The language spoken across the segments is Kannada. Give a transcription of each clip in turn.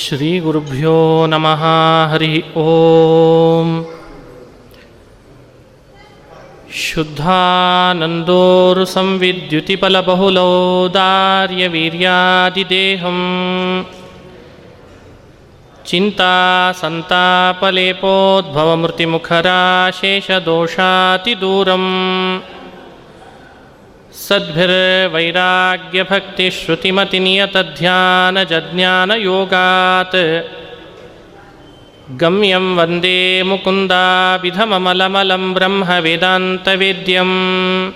श्रीगुरुभ्यो नमः हरिः ॐ शुद्धानन्दोरुसंविद्युतिपलबहुलौदार्यवीर्यादिदेहम्। चिन्ता सन्तापलेपोद्भवमृतिमुखराशेषदोषातिदूरम् सद्भिर्वैराग्यभक्तिश्रुतिमतिनियतध्यानजज्ञानयोगात्। गम्यं वन्दे मुकुन्दाविधममलमलं ब्रह्मवेदान्तवेद्यम्।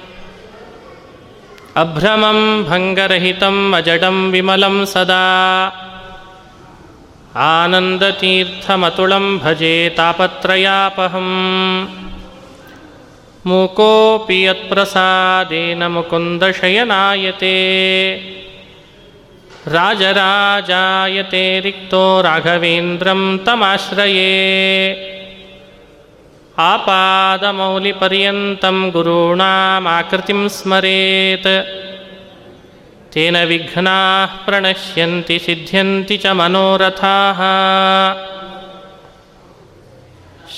अभ्रमं भङ्गरहितम् अजडं विमलं सदा। आनन्दतीर्थमतुलं भजे तापत्रयापहम् ಮೂಕೋಪಿ ಯತ್ಪ್ರಸಾದೇನ ಮುಕುಂದಶಯನಾಯತೆ ರಾಜರಾಜಾಯತೆ ರಿಕ್ತೋ ರಾಘವೇಂದ್ರಂ ತಮಾಶ್ರಯೇ. ಆಪಾದಮೌಲಿಪರ್ಯಂತಂ ಗುರುಣಾಮಾಕೃತಿಂ ಸ್ಮರೇತ್. ತೇನ ವಿಘ್ನಾ ಪ್ರಣಶ್ಯಂತಿ ಸಿದ್ಧ್ಯಂತಿ ಚ ಮನೋರಥಾ.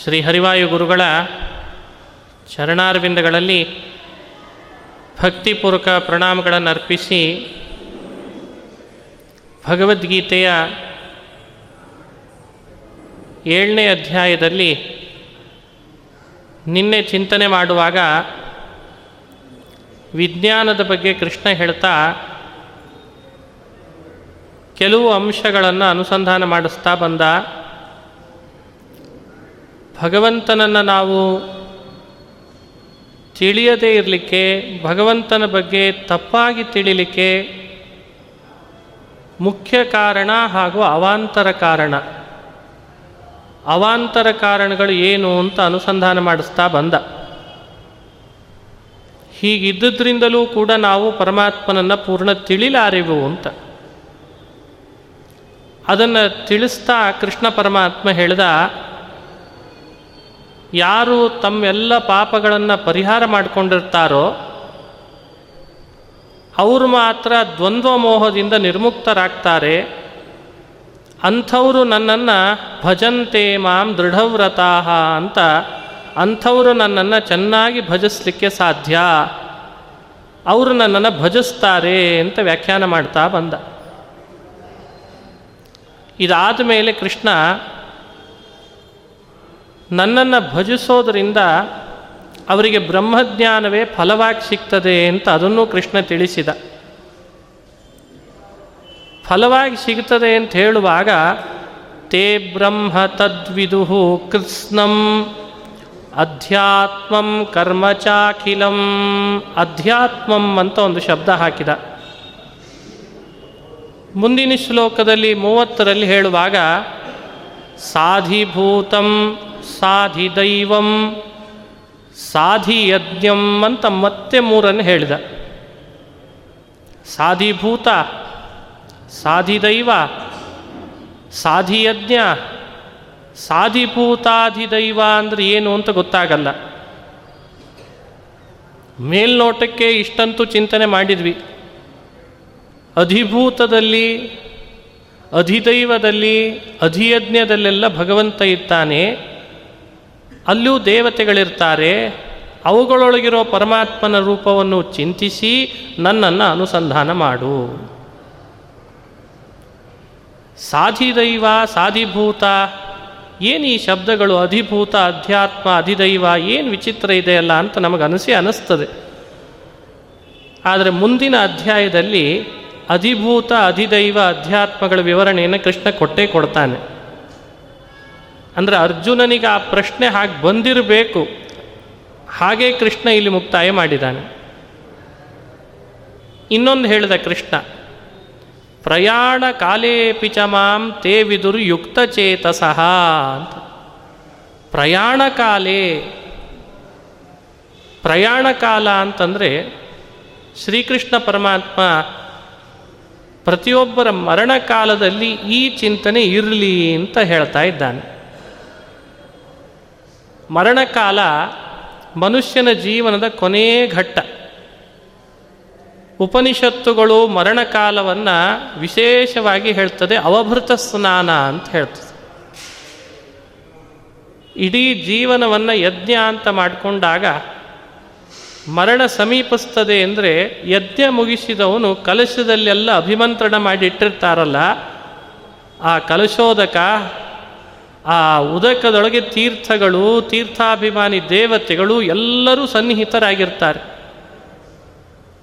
ಶ್ರೀ ಹರಿವಾಯು ಗುರುಗಳ ಚರಣಾರವಿಂದಗಳಲ್ಲಿ ಭಕ್ತಿಪೂರ್ವಕ ಪ್ರಣಾಮಗಳನ್ನು ಅರ್ಪಿಸಿ ಭಗವದ್ಗೀತೆಯ ಏಳನೇ ಅಧ್ಯಾಯದಲ್ಲಿ ನಿನ್ನೆ ಚಿಂತನೆ ಮಾಡುವಾಗ ವಿಜ್ಞಾನದ ಬಗ್ಗೆ ಕೃಷ್ಣ ಹೇಳ್ತಾ, ಕೆಲವು ಅಂಶಗಳನ್ನು ಅನುಸಂಧಾನ ಮಾಡಿಸ್ತಾ ಬಂದ. ಭಗವಂತನನ್ನು ನಾವು ತಿಳಿಯದೇ ಇರಲಿಕ್ಕೆ, ಭಗವಂತನ ಬಗ್ಗೆ ತಪ್ಪಾಗಿ ತಿಳಿಲಿಕ್ಕೆ ಮುಖ್ಯ ಕಾರಣ ಹಾಗೂ ಅವಾಂತರ ಕಾರಣ. ಅವಾಂತರ ಕಾರಣಗಳು ಏನು ಅಂತ ಅನುಸಂಧಾನ ಮಾಡಿಸ್ತಾ ಬಂದ. ಹೀಗಿದ್ದದ್ರಿಂದಲೂ ಕೂಡ ನಾವು ಪರಮಾತ್ಮನನ್ನು ಪೂರ್ಣ ತಿಳಿಲಾರೆವು ಅಂತ. ಅದನ್ನು ತಿಳಿಸ್ತಾ ಕೃಷ್ಣ ಪರಮಾತ್ಮ ಹೇಳ್ದ ಯಾರು ತಮ್ಮೆಲ್ಲ ಪಾಪಗಳನ್ನು ಪರಿಹಾರ ಮಾಡಿಕೊಂಡಿರ್ತಾರೋ, ಅವರು ಮಾತ್ರ ದ್ವಂದ್ವ ಮೋಹದಿಂದ ನಿರ್ಮುಕ್ತರಾಗ್ತಾರೆ. ಅಂಥವರು ನನ್ನನ್ನು ಭಜಂತೆ ಮಾಂ ದೃಢವ್ರತಾಹ ಅಂತ ಅಂಥವರು ನನ್ನನ್ನು ಚೆನ್ನಾಗಿ ಭಜಿಸ್ಲಿಕ್ಕೆ ಸಾಧ್ಯ. ಅವರು ನನ್ನನ್ನು ಭಜಿಸ್ತಾರೆ ಅಂತ ವ್ಯಾಖ್ಯಾನ ಮಾಡ್ತಾ ಬಂದ. ಇದಾದ ಮೇಲೆ ಕೃಷ್ಣ ನನ್ನನ್ನು ಭಜಿಸೋದರಿಂದ ಅವರಿಗೆ ಬ್ರಹ್ಮಜ್ಞಾನವೇ ಫಲವಾಗಿ ಸಿಗ್ತದೆ ಅಂತ ಅದನ್ನು ಕೃಷ್ಣ ತಿಳಿಸಿದ. ಫಲವಾಗಿ ಸಿಗ್ತದೆ ಅಂತ ಹೇಳುವಾಗ, ತೇ ಬ್ರಹ್ಮ ತದ್ವಿದು ಕೃತ್ಸ್ನಂ ಅಧ್ಯಾತ್ಮಂ ಕರ್ಮಚಾಖಿಲಂ ಅಧ್ಯಾತ್ಮಂ ಅಂತ ಒಂದು ಶಬ್ದ ಹಾಕಿದ. ಮುಂದಿನ ಶ್ಲೋಕದಲ್ಲಿ ಮೂವತ್ತರಲ್ಲಿ ಹೇಳುವಾಗ, ಸಾಧಿಭೂತಂ ಸಾಧಿದೈವಂ ಸಾಧಿಯಜ್ಞಂ ಅಂತ ಮತ್ತೆ ಮೂರನ್ನು ಹೇಳಿದ. ಸಾಧಿಭೂತ ಸಾಧಿದೈವ ಸಾಧಿಯಜ್ಞ ಸಾಧಿಭೂತಾಧಿದೈವ ಅಂದರೆ ಏನು ಅಂತ ಗೊತ್ತಾಗಲ್ಲ. ಮೇಲ್ನೋಟಕ್ಕೆ ಇಷ್ಟಂತೂ ಚಿಂತನೆ ಮಾಡಿದ್ವಿ. ಅಧಿಭೂತದಲ್ಲಿ, ಅಧಿದೈವದಲ್ಲಿ, ಅಧಿಯಜ್ಞದಲ್ಲೆಲ್ಲ ಭಗವಂತ ಇದ್ದಾನೆ. ಅಲ್ಲೂ ದೇವತೆಗಳಿರ್ತಾರೆ, ಅವುಗಳೊಳಗಿರೋ ಪರಮಾತ್ಮನ ರೂಪವನ್ನು ಚಿಂತಿಸಿ ನನ್ನನ್ನು ಅನುಸಂಧಾನ ಮಾಡು. ಸಾಧಿದೈವ, ಸಾಧಿಭೂತ, ಏನು ಈ ಶಬ್ದಗಳು? ಅಧಿಭೂತ, ಅಧ್ಯಾತ್ಮ, ಅಧಿದೈವ, ಏನು ವಿಚಿತ್ರ ಇದೆಯಲ್ಲ ಅಂತ ನಮಗೆ ಅನಿಸಿ ಅನಿಸ್ತದೆ. ಆದರೆ ಮುಂದಿನ ಅಧ್ಯಾಯದಲ್ಲಿ ಅಧಿಭೂತ, ಅಧಿದೈವ, ಅಧ್ಯಾತ್ಮಗಳ ವಿವರಣೆಯನ್ನು ಕೃಷ್ಣ ಕೊಟ್ಟೇ ಕೊಡ್ತಾನೆ. ಅಂದರೆ ಅರ್ಜುನನಿಗೆ ಆ ಪ್ರಶ್ನೆ ಹಾಗೆ ಬಂದಿರಬೇಕು. ಹಾಗೆ ಕೃಷ್ಣ ಇಲ್ಲಿ ಮುಕ್ತಾಯ ಮಾಡಿದ್ದಾನೆ. ಇನ್ನೊಂದು ಹೇಳಿದ ಕೃಷ್ಣ, ಪ್ರಯಾಣ ಕಾಲೇ ಪಿಚ ಮಾಂ ತೇ ವಿದುರು ಯುಕ್ತಚೇತಸಃ ಅಂತ. ಪ್ರಯಾಣ ಕಾಲೇ, ಪ್ರಯಾಣ ಕಾಲ ಅಂತಂದರೆ ಶ್ರೀಕೃಷ್ಣ ಪರಮಾತ್ಮ ಪ್ರತಿಯೊಬ್ಬರ ಮರಣ ಕಾಲದಲ್ಲಿ ಈ ಚಿಂತನೆ ಇರಲಿ ಅಂತ ಹೇಳ್ತಾ ಇದ್ದಾನೆ. ಮರಣಕಾಲ ಮನುಷ್ಯನ ಜೀವನದ ಕೊನೆಯ ಘಟ್ಟ. ಉಪನಿಷತ್ತುಗಳು ಮರಣಕಾಲವನ್ನು ವಿಶೇಷವಾಗಿ ಹೇಳ್ತದೆ, ಅವಭೃತ ಸ್ನಾನ ಅಂತ ಹೇಳ್ತದೆ. ಇಡೀ ಜೀವನವನ್ನು ಯಜ್ಞ ಅಂತ ಮಾಡಿಕೊಂಡಾಗ ಮರಣ ಸಮೀಪಿಸ್ತದೆ ಅಂದರೆ ಯಜ್ಞ ಮುಗಿಸಿದವನು ಕಲಶದಲ್ಲೆಲ್ಲ ಅಭಿಮಂತ್ರಣ ಮಾಡಿ ಇಟ್ಟಿರ್ತಾರಲ್ಲ, ಆ ಕಲಶೋದಕ ಆ ಉದಕದೊಳಗೆ ತೀರ್ಥಗಳು, ತೀರ್ಥಾಭಿಮಾನಿ ದೇವತೆಗಳು ಎಲ್ಲರೂ ಸನ್ನಿಹಿತರಾಗಿರ್ತಾರೆ.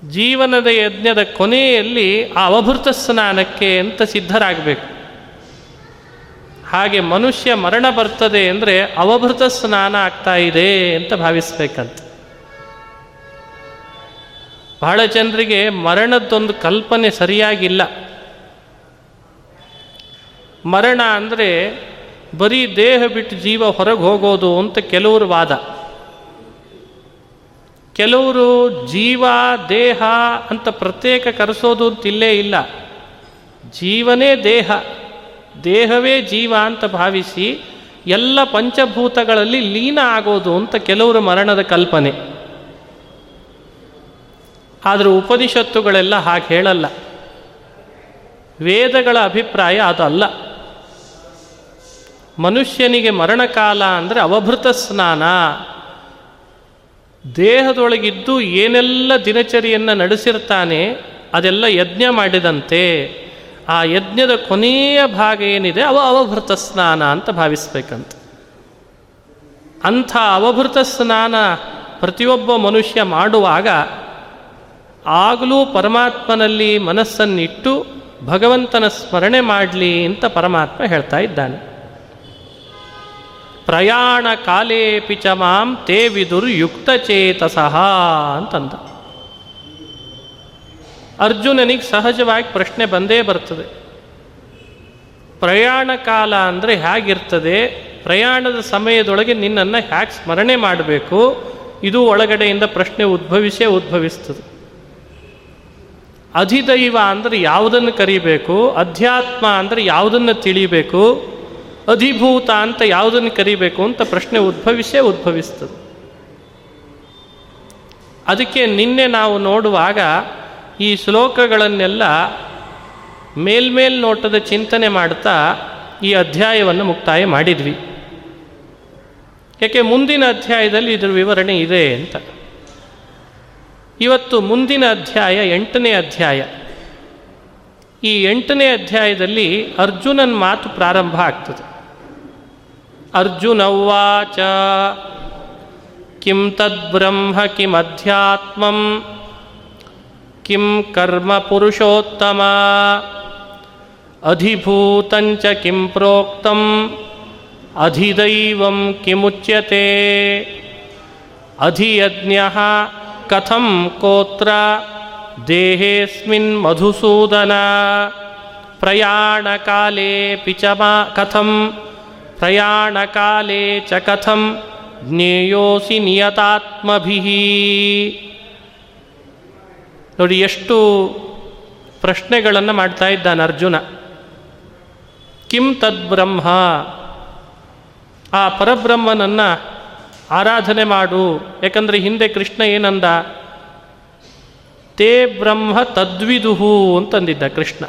ಜೀವನದ ಯಜ್ಞದ ಕೊನೆಯಲ್ಲಿ ಆ ಅವಭೃತ ಸ್ನಾನಕ್ಕೆ ಅಂತ ಸಿದ್ಧರಾಗಬೇಕು. ಹಾಗೆ ಮನುಷ್ಯ ಮರಣ ಬರ್ತದೆ ಅಂದರೆ ಅವಭೃತ ಸ್ನಾನ ಆಗ್ತಾ ಇದೆ ಅಂತ ಭಾವಿಸ್ಬೇಕಂತ. ಬಹಳ ಜನರಿಗೆ ಮರಣದ್ದೊಂದು ಕಲ್ಪನೆ ಸರಿಯಾಗಿಲ್ಲ. ಮರಣ ಅಂದರೆ ಬರೀ ದೇಹ ಬಿಟ್ಟು ಜೀವ ಹೊರಗೆ ಹೋಗೋದು ಅಂತ ಕೆಲವರು ವಾದ. ಕೆಲವರು ಜೀವ, ದೇಹ ಅಂತ ಪ್ರತ್ಯೇಕ ಕರೆಸೋದು ಅಂತ ಇಲ್ಲೇ ಇಲ್ಲ. ಜೀವನೇ ದೇಹ. ದೇಹವೇ ಜೀವ ಅಂತ ಭಾವಿಸಿ ಎಲ್ಲ ಪಂಚಭೂತಗಳಲ್ಲಿ ಲೀನ ಆಗೋದು ಅಂತ ಕೆಲವರು ಮರಣದ ಕಲ್ಪನೆ. ಆದರೆ ಉಪನಿಷತ್ತುಗಳೆಲ್ಲ ಹಾಗೆ ಹೇಳಲ್ಲ. ವೇದಗಳ ಅಭಿಪ್ರಾಯ ಅದಲ್ಲ. ಮನುಷ್ಯನಿಗೆ ಮರಣಕಾಲ ಅಂದರೆ ಅವಭೃತ ಸ್ನಾನ. ದೇಹದೊಳಗಿದ್ದು ಏನೆಲ್ಲ ದಿನಚರಿಯನ್ನು ನಡೆಸಿರ್ತಾನೆ, ಅದೆಲ್ಲ ಯಜ್ಞ ಮಾಡಿದಂತೆ. ಆ ಯಜ್ಞದ ಕೊನೆಯ ಭಾಗ ಏನಿದೆ? ಅವ ಅವಭೃತ ಸ್ನಾನ ಅಂತ ಭಾವಿಸ್ಬೇಕಂತ. ಅಂಥ ಅವಭೃತ ಸ್ನಾನ ಪ್ರತಿಯೊಬ್ಬ ಮನುಷ್ಯ ಮಾಡುವಾಗ ಆಗಲೂ ಪರಮಾತ್ಮನಲ್ಲಿ ಮನಸ್ಸನ್ನಿಟ್ಟು ಭಗವಂತನ ಸ್ಮರಣೆ ಮಾಡಲಿ ಅಂತ ಪರಮಾತ್ಮ ಹೇಳ್ತಾ ಇದ್ದಾನೆ. ಪ್ರಯಾಣ ಕಾಲೇಪಿ ಚ ಮಾಂ ತೇ ವಿದುರು ಯುಕ್ತಚೇತಸಃ ಅಂತಂದ. ಅರ್ಜುನನಿಗೆ ಸಹಜವಾಗಿ ಪ್ರಶ್ನೆ ಬಂದೇ ಬರ್ತದೆ. ಪ್ರಯಾಣ ಕಾಲ ಅಂದರೆ ಹೇಗಿರ್ತದೆ? ಪ್ರಯಾಣದ ಸಮಯದೊಳಗೆ ನಿನ್ನನ್ನು ಹ್ಯಾಕ್ ಸ್ಮರಣೆ ಮಾಡಬೇಕು? ಇದು ಒಳಗಡೆಯಿಂದ ಪ್ರಶ್ನೆ ಉದ್ಭವಿಸೇ ಉದ್ಭವಿಸ್ತದೆ. ಅಧಿದೈವ ಅಂದರೆ ಯಾವುದನ್ನು ಕರಿಬೇಕು? ಅಧ್ಯಾತ್ಮ ಅಂದರೆ ಯಾವುದನ್ನು ತಿಳಿಬೇಕು? ಅಧಿಭೂತ ಅಂತ ಯಾವುದನ್ನು ಕರಿಬೇಕು ಅಂತ ಪ್ರಶ್ನೆ ಉದ್ಭವಿಸೇ ಉದ್ಭವಿಸ್ತದೆ. ಅದಕ್ಕೆ ನಿನ್ನೆ ನಾವು ನೋಡುವಾಗ ಈ ಶ್ಲೋಕಗಳನ್ನೆಲ್ಲ ಮೇಲ್ಮೇಲ್ ನೋಟದ ಚಿಂತನೆ ಮಾಡ್ತಾ ಈ ಅಧ್ಯಾಯವನ್ನು ಮುಕ್ತಾಯ ಮಾಡಿದ್ವಿ. ಯಾಕೆ ಮುಂದಿನ ಅಧ್ಯಾಯದಲ್ಲಿ ಇದರ ವಿವರಣೆ ಇದೆ ಅಂತ. ಇವತ್ತು ಮುಂದಿನ ಅಧ್ಯಾಯ ಎಂಟನೇ ಅಧ್ಯಾಯ. ಈ ಎಂಟನೇ ಅಧ್ಯಾಯದಲ್ಲಿ ಅರ್ಜುನನ ಮಾತು ಪ್ರಾರಂಭ ಆಗ್ತದೆ. ಅರ್ಜುನವಾಚ ಕಿಂ ತದ್ಬ್ರಹ್ಮ ಕಿಮಧ್ಯಾತ್ಮಂ ಕಿಂ ಕರ್ಮ ಪುರುಷೋತ್ತಮ ಅಧಿಭೂತಂಚ ಕಿಂ ಪ್ರೋಕ್ತಂ ಅಧಿದೈವಂ ಕಿಮುಚ್ಯತೆ ಅಧಿಯಜ್ಞ ಕಥಂ ಕೋತ್ರ ದೇಹೇಸ್ಮಿನ್ ಮಧುಸೂದನ ಪ್ರಯಾಣಕಾಲೇಪಿ ಚ ಮಾ ಕಥಂ ಪ್ರಯಾಣಕಾಲೇ ಚ ಕಥಂ ಜ್ಞೇಯೋಸಿ ನಿಯತಾತ್ಮಭಿ ನೋಡಿ, ಎಷ್ಟು ಪ್ರಶ್ನೆಗಳನ್ನು ಮಾಡ್ತಾ ಇದ್ದಾನೆ ಅರ್ಜುನ. ಕಿಂ ತದ್ಬ್ರಹ್ಮ. ಆ ಪರಬ್ರಹ್ಮನನ್ನು ಆರಾಧನೆ ಮಾಡು. ಯಾಕಂದರೆ ಹಿಂದೆ ಕೃಷ್ಣ ಏನಂದ? ತೇ ಬ್ರಹ್ಮ ತದ್ವಿದುಹು ಅಂತಂದಿದ್ದ ಕೃಷ್ಣ.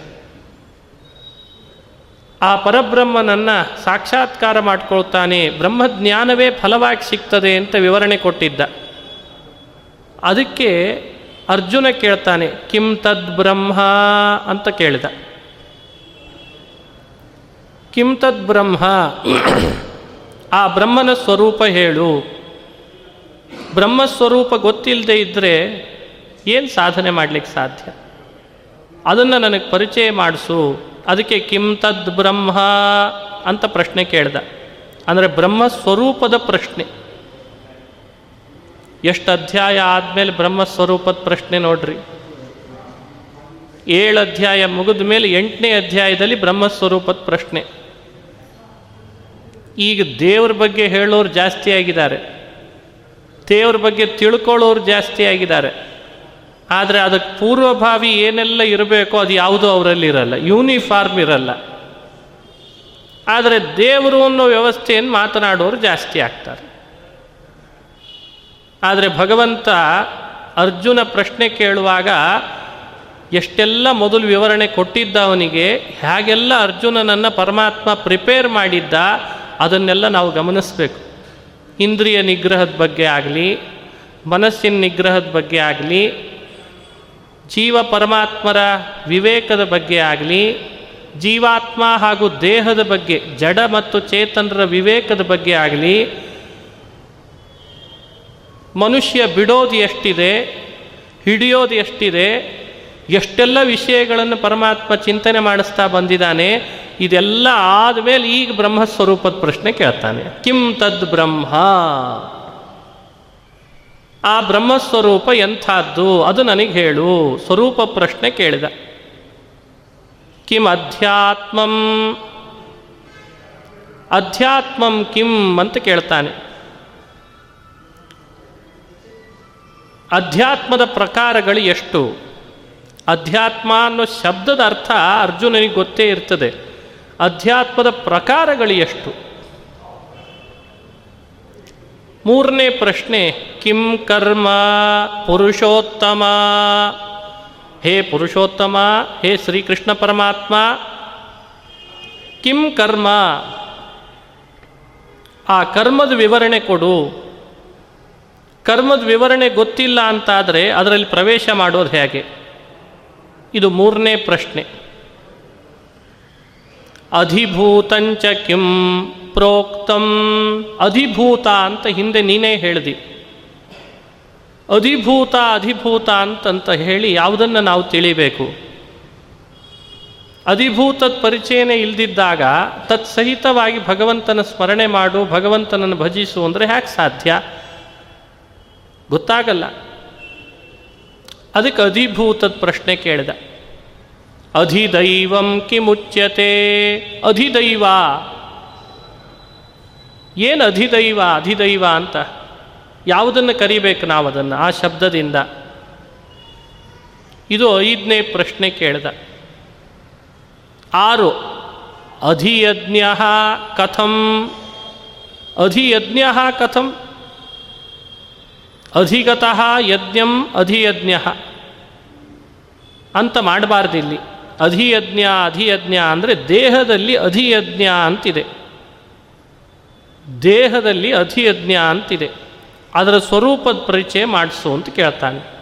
ಆ ಪರಬ್ರಹ್ಮನನ್ನು ಸಾಕ್ಷಾತ್ಕಾರ ಮಾಡಿಕೊಳ್ತಾನೆ, ಬ್ರಹ್ಮಜ್ಞಾನವೇ ಫಲವಾಗಿ ಸಿಗ್ತದೆ ಅಂತ ವಿವರಣೆ ಕೊಟ್ಟಿದ್ದ. ಅದಕ್ಕೆ ಅರ್ಜುನ ಕೇಳ್ತಾನೆ, ಕಿಂ ತದ್ ಬ್ರಹ್ಮ? ಅಂತ ಕೇಳಿದ. ಕಿಂ ತದ್ ಬ್ರಹ್ಮ? ಆ ಬ್ರಹ್ಮನ ಸ್ವರೂಪ ಹೇಳು. ಬ್ರಹ್ಮಸ್ವರೂಪ ಗೊತ್ತಿಲ್ಲದೆ ಇದ್ದರೆ ಏನು ಸಾಧನೆ ಮಾಡಲಿಕ್ಕೆ ಸಾಧ್ಯ? ಅದನ್ನು ನನಗೆ ಪರಿಚಯ ಮಾಡಿಸು. ಅದಕ್ಕೆ ಕಿಂ ತದ್ ಬ್ರಹ್ಮ ಅಂತ ಪ್ರಶ್ನೆ ಕೇಳ್ದ. ಅಂದರೆ ಬ್ರಹ್ಮ ಸ್ವರೂಪದ ಪ್ರಶ್ನೆ. ಎಷ್ಟು ಅಧ್ಯಾಯ ಆದಮೇಲೆ ಬ್ರಹ್ಮ ಸ್ವರೂಪದ ಪ್ರಶ್ನೆ ನೋಡ್ರಿ. ಏಳು ಅಧ್ಯಾಯ ಮುಗಿದ ಮೇಲೆ ಎಂಟನೇ ಅಧ್ಯಾಯದಲ್ಲಿ ಬ್ರಹ್ಮಸ್ವರೂಪದ ಪ್ರಶ್ನೆ. ಈಗ ದೇವ್ರ ಬಗ್ಗೆ ಹೇಳೋರು ಜಾಸ್ತಿ ಆಗಿದ್ದಾರೆ. ದೇವ್ರ ಬಗ್ಗೆ ತಿಳ್ಕೊಳ್ಳೋರು ಜಾಸ್ತಿ ಆಗಿದ್ದಾರೆ. ಆದರೆ ಅದಕ್ಕೆ ಪೂರ್ವಭಾವಿ ಏನೆಲ್ಲ ಇರಬೇಕೋ ಅದು ಯಾವುದೂ ಅವರಲ್ಲಿ ಇರಲ್ಲ. ಯೂನಿಫಾರ್ಮ್ ಇರಲ್ಲ. ಆದರೆ ದೇವರು ಅನ್ನೋ ವ್ಯವಸ್ಥೆಯನ್ನು ಮಾತನಾಡೋರು ಜಾಸ್ತಿ ಆಗ್ತಾರೆ. ಆದರೆ ಭಗವಂತ ಅರ್ಜುನ ಪ್ರಶ್ನೆ ಕೇಳುವಾಗ ಎಷ್ಟೆಲ್ಲ ಮೊದಲು ವಿವರಣೆ ಕೊಟ್ಟಿದ್ದ ಅವನಿಗೆ, ಹೇಗೆಲ್ಲ ಅರ್ಜುನನನ್ನು ಪರಮಾತ್ಮ ಪ್ರಿಪೇರ್ ಮಾಡಿದ್ದ, ಅದನ್ನೆಲ್ಲ ನಾವು ಗಮನಿಸಬೇಕು. ಇಂದ್ರಿಯ ನಿಗ್ರಹದ ಬಗ್ಗೆ ಆಗಲಿ, ಮನಸ್ಸಿನ ನಿಗ್ರಹದ ಬಗ್ಗೆ ಆಗಲಿ ಜೀವ ಪರಮಾತ್ಮರ ವಿವೇಕದ ಬಗ್ಗೆ ಆಗಲಿ, ಜೀವಾತ್ಮ ಹಾಗೂ ದೇಹದ ಬಗ್ಗೆ, ಜಡ ಮತ್ತು ಚೇತನರ ವಿವೇಕದ ಬಗ್ಗೆ ಆಗಲಿ, ಮನುಷ್ಯ ಬಿಡೋದು ಎಷ್ಟಿದೆ, ಹಿಡಿಯೋದು ಎಷ್ಟಿದೆ, ಎಷ್ಟೆಲ್ಲ ವಿಷಯಗಳನ್ನು ಪರಮಾತ್ಮ ಚಿಂತನೆ ಮಾಡಿಸ್ತಾ ಬಂದಿದ್ದಾನೆ, ಇದೆಲ್ಲ ಆದಮೇಲೆ ಈಗ ಬ್ರಹ್ಮಸ್ವರೂಪದ ಪ್ರಶ್ನೆ ಕೇಳ್ತಾನೆ. ಕಿಂ ತದ್ ಬ್ರಹ್ಮ? ಆ ಬ್ರಹ್ಮಸ್ವರೂಪ ಎಂಥದ್ದು? ಅದು ನನಗೆ ಹೇಳು. ಸ್ವರೂಪ ಪ್ರಶ್ನೆ ಕೇಳಿದ. ಕಿಮ್ ಅಧ್ಯಾತ್ಮಂ? ಅಧ್ಯಾತ್ಮಂ ಕಿಂ ಅಂತ ಕೇಳ್ತಾನೆ. ಅಧ್ಯಾತ್ಮದ ಪ್ರಕಾರಗಳು ಎಷ್ಟು? ಅಧ್ಯಾತ್ಮ ಅನ್ನೋ ಶಬ್ದದ ಅರ್ಥ ಅರ್ಜುನನಿಗೆ ಗೊತ್ತೇ ಇರ್ತದೆ. ಅಧ್ಯಾತ್ಮದ ಪ್ರಕಾರಗಳು ಎಷ್ಟು? ಮೂರನೇ ಪ್ರಶ್ನೆ, ಕಿಂ ಕರ್ಮ ಪುರುಷೋತ್ತಮ? ಹೇ ಪುರುಷೋತ್ತಮ, ಹೇ ಶ್ರೀಕೃಷ್ಣ ಪರಮಾತ್ಮ, ಕಿಂ ಕರ್ಮ? ಆ ಕರ್ಮದ ವಿವರಣೆ ಕೊಡು. ಕರ್ಮದ ವಿವರಣೆ ಗೊತ್ತಿಲ್ಲ ಅಂತಾದರೆ ಅದರಲ್ಲಿ ಪ್ರವೇಶ ಮಾಡೋದು ಹೇಗೆ? ಇದು ಮೂರನೇ ಪ್ರಶ್ನೆ. ಅಧಿಭೂತಂಚ ಕಿಂ ಪ್ರೋಕ್ತಂ ಅಧಿಭೂತ ಅಂತ ಹಿಂದೆ ನೀನೇ ಹೇಳ್ದಿ. ಅಧಿಭೂತ ಅಧಿಭೂತ ಅಂತಂತ ಹೇಳಿ ಯಾವುದನ್ನು ನಾವು ತಿಳಿಬೇಕು? ಅಧಿಭೂತದ ಪರಿಚಯನೇ ಇಲ್ದಿದ್ದಾಗ ತತ್ಸಹಿತವಾಗಿ ಭಗವಂತನ ಸ್ಮರಣೆ ಮಾಡು, ಭಗವಂತನನ್ನು ಭಜಿಸು ಅಂದರೆ ಹ್ಯಾಕ್ ಸಾಧ್ಯ? ಗೊತ್ತಾಗಲ್ಲ. ಅದಕ್ಕೆ ಅಧಿಭೂತದ ಪ್ರಶ್ನೆ ಕೇಳಿದ. ಅಧಿದೈವಂ ಕಿಮುಚ್ಯತೆ? ಅಧಿದೈವ ಏನು ಅಧಿದೈವ ಅಧಿದೈವ ಅಂತ? ಯಾವುದನ್ನು ಕರಿಬೇಕು ನಾವು ಅದನ್ನು ಆ ಶಬ್ದದಿಂದ. ಇದು ಐದನೇ ಪ್ರಶ್ನೆ ಕೇಳಿದ. ಆರು, ಅಧಿಯಜ್ಞ ಕಥಂ. ಅಧಿಯಜ್ಞ ಕಥಂ. ಅಧಿಗತಃ ಯಜ್ಞಂ ಅಧಿಯಜ್ಞ. ಅಂತ ಮಾಡಬಾರ್ದಿಲ್ಲಿ. ಅಧಿಯಜ್ಞ ಅಧಿಯಜ್ಞ ಅಂದರೆ ದೇಹದಲ್ಲಿ ಅಧಿಯಜ್ಞ ಅಂತಿದೆ. ದೇಹದಲ್ಲಿ ಅಧಿಯಜ್ಞ ಅಂತಿದೆ. ಅದರ ಸ್ವರೂಪದ ಪರಿಚಯ ಮಾಡಿಸು ಅಂತ ಕೇಳ್ತಾನೆ.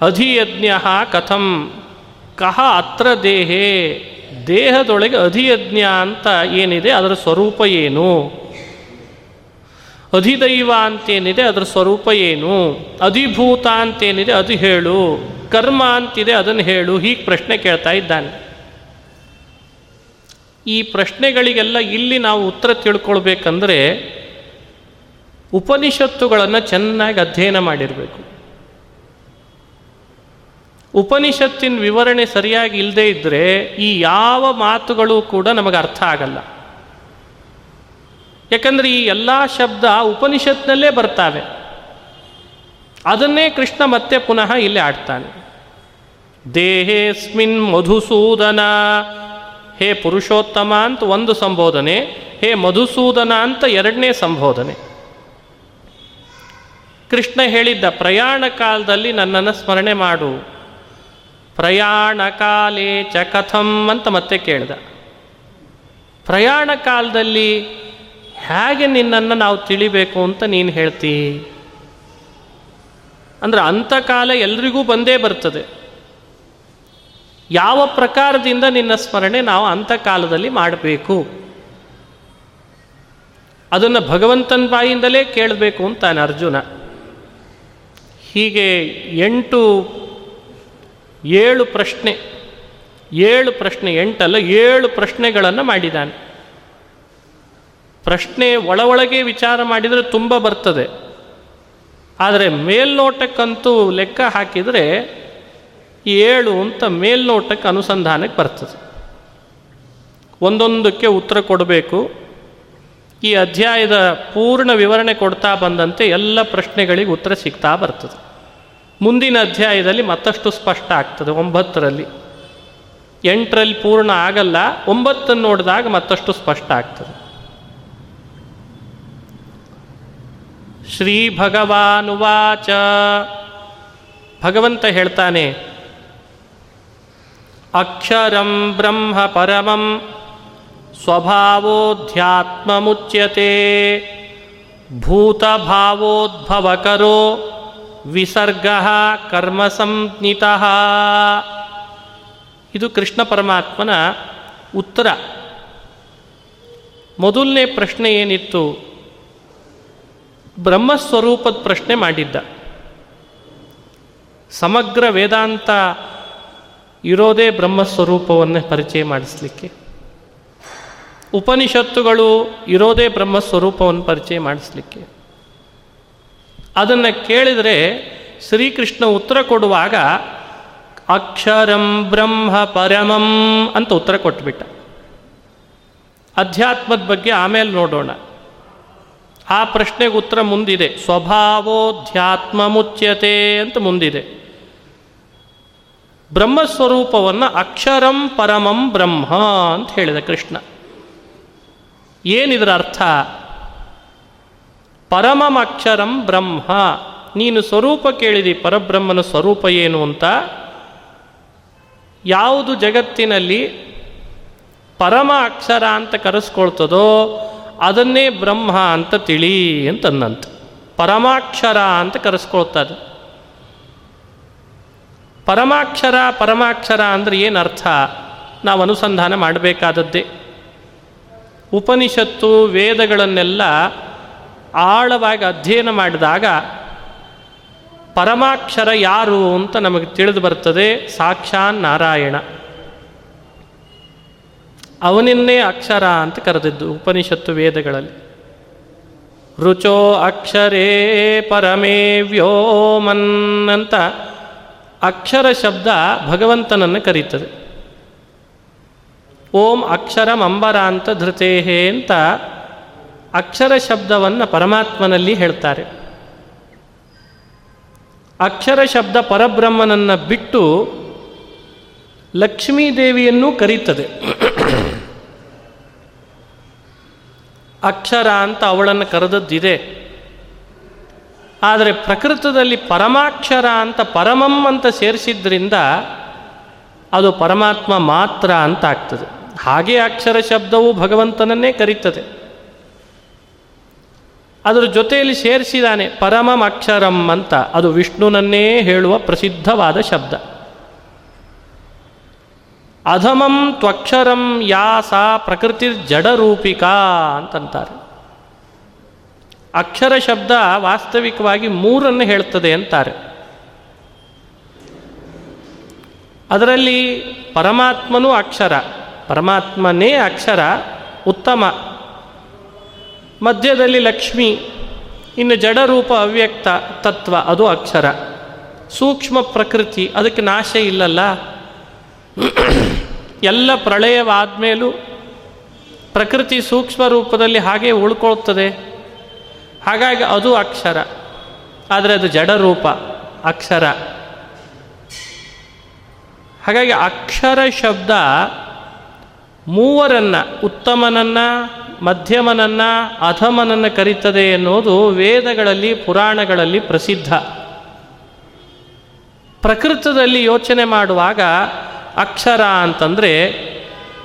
ಅಧಿಯಜ್ಞ ಕಥಂ. ಕಹ ಅತ್ರ ದೇಹೇ. ದೇಹದೊಳಗೆ ಅಧಿಯಜ್ಞ ಅಂತ ಏನಿದೆ, ಅದರ ಸ್ವರೂಪ ಏನು? ಅಧಿದೈವ ಅಂತೇನಿದೆ, ಅದರ ಸ್ವರೂಪ ಏನು? ಅಧಿಭೂತ ಅಂತೇನಿದೆ, ಅದು ಹೇಳು. ಕರ್ಮ ಅಂತಿದೆ, ಅದನ್ನು ಹೇಳು. ಹೀಗೆ ಪ್ರಶ್ನೆ ಕೇಳ್ತಾ ಇದ್ದಾನೆ. ಈ ಪ್ರಶ್ನೆಗಳಿಗೆಲ್ಲ ಇಲ್ಲಿ ನಾವು ಉತ್ತರ ತಿಳ್ಕೊಳ್ಬೇಕಂದ್ರೆ ಉಪನಿಷತ್ತುಗಳನ್ನು ಚೆನ್ನಾಗಿ ಅಧ್ಯಯನ ಮಾಡಿರಬೇಕು. ಉಪನಿಷತ್ತಿನ ವಿವರಣೆ ಸರಿಯಾಗಿ ಇಲ್ಲದೇ ಇದ್ದರೆ ಈ ಯಾವ ಮಾತುಗಳು ಕೂಡ ನಮಗೆ ಅರ್ಥ ಆಗಲ್ಲ. ಯಾಕಂದರೆ ಈ ಎಲ್ಲ ಶಬ್ದ ಉಪನಿಷತ್ನಲ್ಲೇ ಬರ್ತಾವೆ. ಅದನ್ನೇ ಕೃಷ್ಣ ಮತ್ತೆ ಪುನಃ ಇಲ್ಲಿ ಆಡ್ತಾನೆ. ದೇಹೇಸ್ಮಿನ್ ಮಧುಸೂದನ ಹೇ ಪುರುಷೋತ್ತಮ ಅಂತ ಒಂದು ಸಂಬೋಧನೆ, ಹೇ ಮಧುಸೂದನ ಅಂತ ಎರಡನೇ ಸಂಬೋಧನೆ. ಕೃಷ್ಣ ಹೇಳಿದ್ದ ಪ್ರಯಾಣ ಕಾಲದಲ್ಲಿ ನನ್ನನ್ನು ಸ್ಮರಣೆ ಮಾಡು. ಪ್ರಯಾಣ ಕಾಲೇ ಚ ಕಥಂ ಅಂತ ಮತ್ತೆ ಕೇಳಿದ. ಪ್ರಯಾಣ ಕಾಲದಲ್ಲಿ ಹೇಗೆ ನಿನ್ನನ್ನು ನಾವು ತಿಳಿಬೇಕು ಅಂತ ನೀನು ಹೇಳ್ತೀ? ಅಂದರೆ ಅಂಥಕಾಲ ಎಲ್ರಿಗೂ ಬಂದೇ ಬರ್ತದೆ. ಯಾವ ಪ್ರಕಾರದಿಂದ ನಿನ್ನ ಸ್ಮರಣೆ ನಾವು ಅಂಥಕಾಲದಲ್ಲಿ ಮಾಡಬೇಕು? ಅದನ್ನು ಭಗವಂತನ ಬಾಯಿಂದಲೇ ಕೇಳಬೇಕು ಅಂತಾನೆ ಅರ್ಜುನ. ಹೀಗೆ ಎಂಟು, ಏಳು ಪ್ರಶ್ನೆ ಏಳು ಪ್ರಶ್ನೆ, ಎಂಟಲ್ಲ, ಏಳು ಪ್ರಶ್ನೆಗಳನ್ನು ಮಾಡಿದ್ದಾನೆ ಪ್ರಶ್ನೆ ಒಳ ಒಳಗೆ ವಿಚಾರ ಮಾಡಿದರೆ ತುಂಬ ಬರ್ತದೆ. ಆದರೆ ಮೇಲ್ನೋಟಕ್ಕಂತೂ ಲೆಕ್ಕ ಹಾಕಿದರೆ ಏಳು ಅಂತ ಮೇಲ್ನೋಟಕ್ಕೆ ಅನುಸಂಧಾನಕ್ಕೆ ಬರ್ತದೆ. ಒಂದೊಂದಕ್ಕೆ ಉತ್ತರ ಕೊಡಬೇಕು. ಈ ಅಧ್ಯಾಯದ ಪೂರ್ಣ ವಿವರಣೆ ಕೊಡ್ತಾ ಬಂದಂತೆ ಎಲ್ಲ ಪ್ರಶ್ನೆಗಳಿಗೆ ಉತ್ತರ ಸಿಗ್ತಾ ಬರ್ತದೆ. ಮುಂದಿನ ಅಧ್ಯಾಯದಲ್ಲಿ ಮತ್ತಷ್ಟು ಸ್ಪಷ್ಟ ಆಗ್ತದೆ, ಒಂಬತ್ತರಲ್ಲಿ. ಎಂಟರಲ್ಲಿ ಪೂರ್ಣ ಆಗಲ್ಲ, ಒಂಬತ್ತನ್ನು ನೋಡಿದಾಗ ಮತ್ತಷ್ಟು ಸ್ಪಷ್ಟ ಆಗ್ತದೆ. ಶ್ರೀ ಭಗವಾನುವಾಚ. ಭಗವಂತ ಹೇಳ್ತಾನೆ ಅಕ್ಷರಂ ಬ್ರಹ್ಮ ಪರಮಂ ಸ್ವಭಾವೋಧ್ಯಾತ್ಮಮುಚ್ಯತೆ ಭೂತಭಾವೋದ್ಭವಕರೋ ವಿಸರ್ಗ ಕರ್ಮ ಇದು ಕೃಷ್ಣ ಪರಮಾತ್ಮನ ಉತ್ತರ. ಮೊದಲನೇ ಪ್ರಶ್ನೆ ಏನಿತ್ತು? ಬ್ರಹ್ಮಸ್ವರೂಪದ ಪ್ರಶ್ನೆ ಮಾಡಿದ್ದ. ಸಮಗ್ರ ವೇದಾಂತ ಇರೋದೇ ಬ್ರಹ್ಮಸ್ವರೂಪವನ್ನೇ ಪರಿಚಯ ಮಾಡಿಸ್ಲಿಕ್ಕೆ. ಉಪನಿಷತ್ತುಗಳು ಇರೋದೇ ಬ್ರಹ್ಮಸ್ವರೂಪವನ್ನು ಪರಿಚಯ ಮಾಡಿಸ್ಲಿಕ್ಕೆ. ಅದನ್ನು ಕೇಳಿದರೆ ಶ್ರೀಕೃಷ್ಣ ಉತ್ತರ ಕೊಡುವಾಗ ಅಕ್ಷರಂ ಬ್ರಹ್ಮ ಪರಮಂ ಅಂತ ಉತ್ತರ ಕೊಟ್ಬಿಟ್ಟ. ಅಧ್ಯಾತ್ಮದ ಬಗ್ಗೆ ಆಮೇಲೆ ನೋಡೋಣ. ಆ ಪ್ರಶ್ನೆಗೆ ಉತ್ತರ ಮುಂದಿದೆ. ಸ್ವಭಾವೋಧ್ಯಾತ್ಮ ಮುಚ್ಯತೆ ಅಂತ ಮುಂದಿದೆ. ಬ್ರಹ್ಮಸ್ವರೂಪವನ್ನು ಅಕ್ಷರಂ ಪರಮಂ ಬ್ರಹ್ಮ ಅಂತ ಹೇಳಿದ ಕೃಷ್ಣ. ಏನಿದರ ಅರ್ಥ? ಪರಮಂ ಅಕ್ಷರಂ ಬ್ರಹ್ಮ. ನೀನು ಸ್ವರೂಪ ಕೇಳಿದಿ, ಪರಬ್ರಹ್ಮನ ಸ್ವರೂಪ ಏನು ಅಂತ? ಯಾವುದು ಜಗತ್ತಿನಲ್ಲಿ ಪರಮ ಅಕ್ಷರ ಅಂತ ಕರೆಸ್ಕೊಳ್ತದೋ ಅದನ್ನೇ ಬ್ರಹ್ಮ ಅಂತ ತಿಳಿ ಅಂತಂದಂತ ಪರಮಾಕ್ಷರ ಅಂತ ಕರೆಸ್ಕೊಳ್ತದೆ ಪರಮಾಕ್ಷರ ಪರಮಾಕ್ಷರ ಅಂದರೆ ಏನು ಅರ್ಥ? ನಾವು ಅನುಸಂಧಾನ ಮಾಡಬೇಕಾದದ್ದೇ. ಉಪನಿಷತ್ತು, ವೇದಗಳನ್ನೆಲ್ಲ ಆಳವಾಗಿ ಅಧ್ಯಯನ ಮಾಡಿದಾಗ ಪರಮಾಕ್ಷರ ಯಾರು ಅಂತ ನಮಗೆ ತಿಳಿದು ಬರ್ತದೆ, ಸಾಕ್ಷಾನ್ ನಾರಾಯಣ. ಅವನನ್ನೇ ಅಕ್ಷರ ಅಂತ ಕರೆದಿದ್ದು ಉಪನಿಷತ್ತು ವೇದಗಳಲ್ಲಿ. ರುಚೋ ಅಕ್ಷರೇ ಪರಮೇ ವ್ಯೋಮನ್ ಅಂತ ಅಕ್ಷರ ಶಬ್ದ ಭಗವಂತನನ್ನು ಕರೀತದೆ. ಓಂ ಅಕ್ಷರಂ ಅಂಬರಾಂತ ಧೃತೇಹೇ ಅಂತ ಅಕ್ಷರ ಶಬ್ದವನ್ನು ಪರಮಾತ್ಮನಲ್ಲಿ ಹೇಳ್ತಾರೆ. ಅಕ್ಷರ ಶಬ್ದ ಪರಬ್ರಹ್ಮನನ್ನು ಬಿಟ್ಟು ಲಕ್ಷ್ಮೀದೇವಿಯನ್ನೂ ಕರೀತದೆ. ಅಕ್ಷರ ಅಂತ ಅವಳನ್ನು ಕರೆದದ್ದಿದೆ. ಆದರೆ ಪ್ರಕೃತದಲ್ಲಿ ಪರಮಾಕ್ಷರ ಅಂತ ಪರಮಂ ಅಂತ ಸೇರಿಸಿದ್ರಿಂದ ಅದು ಪರಮಾತ್ಮ ಮಾತ್ರ ಅಂತ ಆಗ್ತದೆ. ಹಾಗೆ ಅಕ್ಷರ ಶಬ್ದವು ಭಗವಂತನನ್ನೇ ಕರೀತದೆ. ಅದರ ಜೊತೆಯಲ್ಲಿ ಸೇರಿಸಿದಾನೆ ಪರಮಂ ಅಕ್ಷರಂ ಅಂತ. ಅದು ವಿಷ್ಣುನನ್ನೇ ಹೇಳುವ ಪ್ರಸಿದ್ಧವಾದ ಶಬ್ದ. ಅಧಮಂ ತ್ವಕ್ಷರಂ ಯಾ ಸಾ ಪ್ರಕೃತಿ ಜಡರೂಪಿಕಾ ಅಂತಂತಾರೆ. ಅಕ್ಷರ ಶಬ್ದ ವಾಸ್ತವಿಕವಾಗಿ ಮೂರನ್ನು ಹೇಳ್ತದೆ ಅಂತಾರೆ. ಅದರಲ್ಲಿ ಪರಮಾತ್ಮನೂ ಅಕ್ಷರ, ಪರಮಾತ್ಮನೇ ಅಕ್ಷರ, ಉತ್ತಮ. ಮಧ್ಯದಲ್ಲಿ ಲಕ್ಷ್ಮಿ, ಇನ್ನು ಜಡರೂಪ ಅವ್ಯಕ್ತ, ತತ್ವ, ಅದು ಅಕ್ಷರ. ಸೂಕ್ಷ್ಮ ಪ್ರಕೃತಿ, ಅದಕ್ಕೆ ನಾಶ ಇಲ್ಲಲ್ಲ. ಎಲ್ಲ ಪ್ರಳಯವಾದ ಮೇಲೂ ಪ್ರಕೃತಿ ಸೂಕ್ಷ್ಮ ರೂಪದಲ್ಲಿ ಹಾಗೆ ಉಳ್ಕೊಳ್ತದೆ. ಹಾಗಾಗಿ ಅದು ಅಕ್ಷರ. ಆದರೆ ಅದು ಜಡರೂಪ ಅಕ್ಷರ. ಹಾಗಾಗಿ ಅಕ್ಷರ ಶಬ್ದ ಮೂವರನ್ನು, ಉತ್ತಮನನ್ನು, ಮಧ್ಯಮನನ್ನು, ಅಧಮನನ್ನು ಕರೀತದೆ ಎನ್ನುವುದು ವೇದಗಳಲ್ಲಿ, ಪುರಾಣಗಳಲ್ಲಿ ಪ್ರಸಿದ್ಧ. ಪ್ರಕೃತದಲ್ಲಿ ಯೋಚನೆ ಮಾಡುವಾಗ ಅಕ್ಷರ ಅಂತಂದರೆ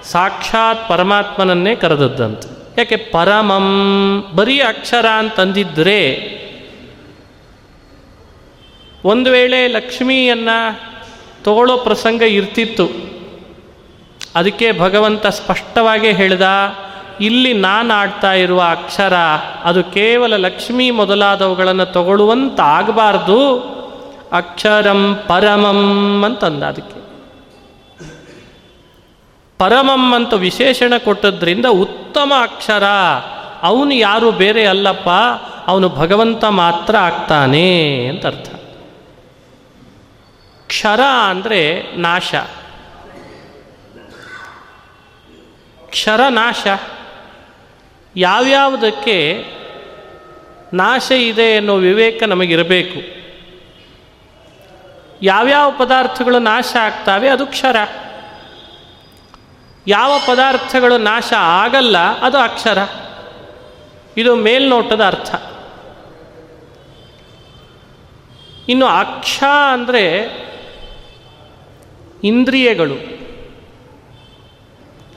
ಸಾಕ್ಷಾತ್ ಪರಮಾತ್ಮನನ್ನೇ ಕರೆದದ್ದಂತೆ. ಯಾಕೆ ಪರಮಂ? ಬರೀ ಅಕ್ಷರ ಅಂತಂದಿದ್ರೆ ಒಂದು ವೇಳೆ ಲಕ್ಷ್ಮಿಯನ್ನು ತಗೊಳ್ಳೋ ಪ್ರಸಂಗ ಇರ್ತಿತ್ತು. ಅದಕ್ಕೆ ಭಗವಂತ ಸ್ಪಷ್ಟವಾಗಿ ಹೇಳ್ದ, ಇಲ್ಲಿ ನಾನು ಆಡ್ತಾ ಇರುವ ಅಕ್ಷರ, ಅದು ಕೇವಲ ಲಕ್ಷ್ಮಿ ಮೊದಲಾದವುಗಳನ್ನು ತಗೊಳ್ಳುವಂತಾಗಬಾರ್ದು. ಅಕ್ಷರಂ ಪರಮಂ ಅಂತಂದ ಅದಕ್ಕೆ. ಪರಮಂ ಅಂತ ವಿಶೇಷಣ ಕೊಟ್ಟದ್ರಿಂದ ಉತ್ತಮ ಅಕ್ಷರ. ಅವನು ಯಾರು ಬೇರೆ ಅಲ್ಲಪ್ಪ, ಅವನು ಭಗವಂತ ಮಾತ್ರ ಆಗ್ತಾನೆ ಅಂತ ಅರ್ಥ. ಕ್ಷರ ಅಂದರೆ ನಾಶ. ಕ್ಷರ ನಾಶ. ಯಾವ್ಯಾವುದಕ್ಕೆ ನಾಶ ಇದೆ ಅನ್ನೋ ವಿವೇಕ ನಮಗಿರಬೇಕು. ಯಾವ್ಯಾವ ಪದಾರ್ಥಗಳು ನಾಶ ಆಗ್ತಾವೆ ಅದು ಕ್ಷರ. ಯಾವ ಪದಾರ್ಥಗಳು ನಾಶ ಆಗಲ್ಲ, ಅದು ಅಕ್ಷರ. ಇದು ಮೇಲ್ನೋಟದ ಅರ್ಥ. ಇನ್ನು ಅಕ್ಷ ಅಂದರೆ ಇಂದ್ರಿಯಗಳು.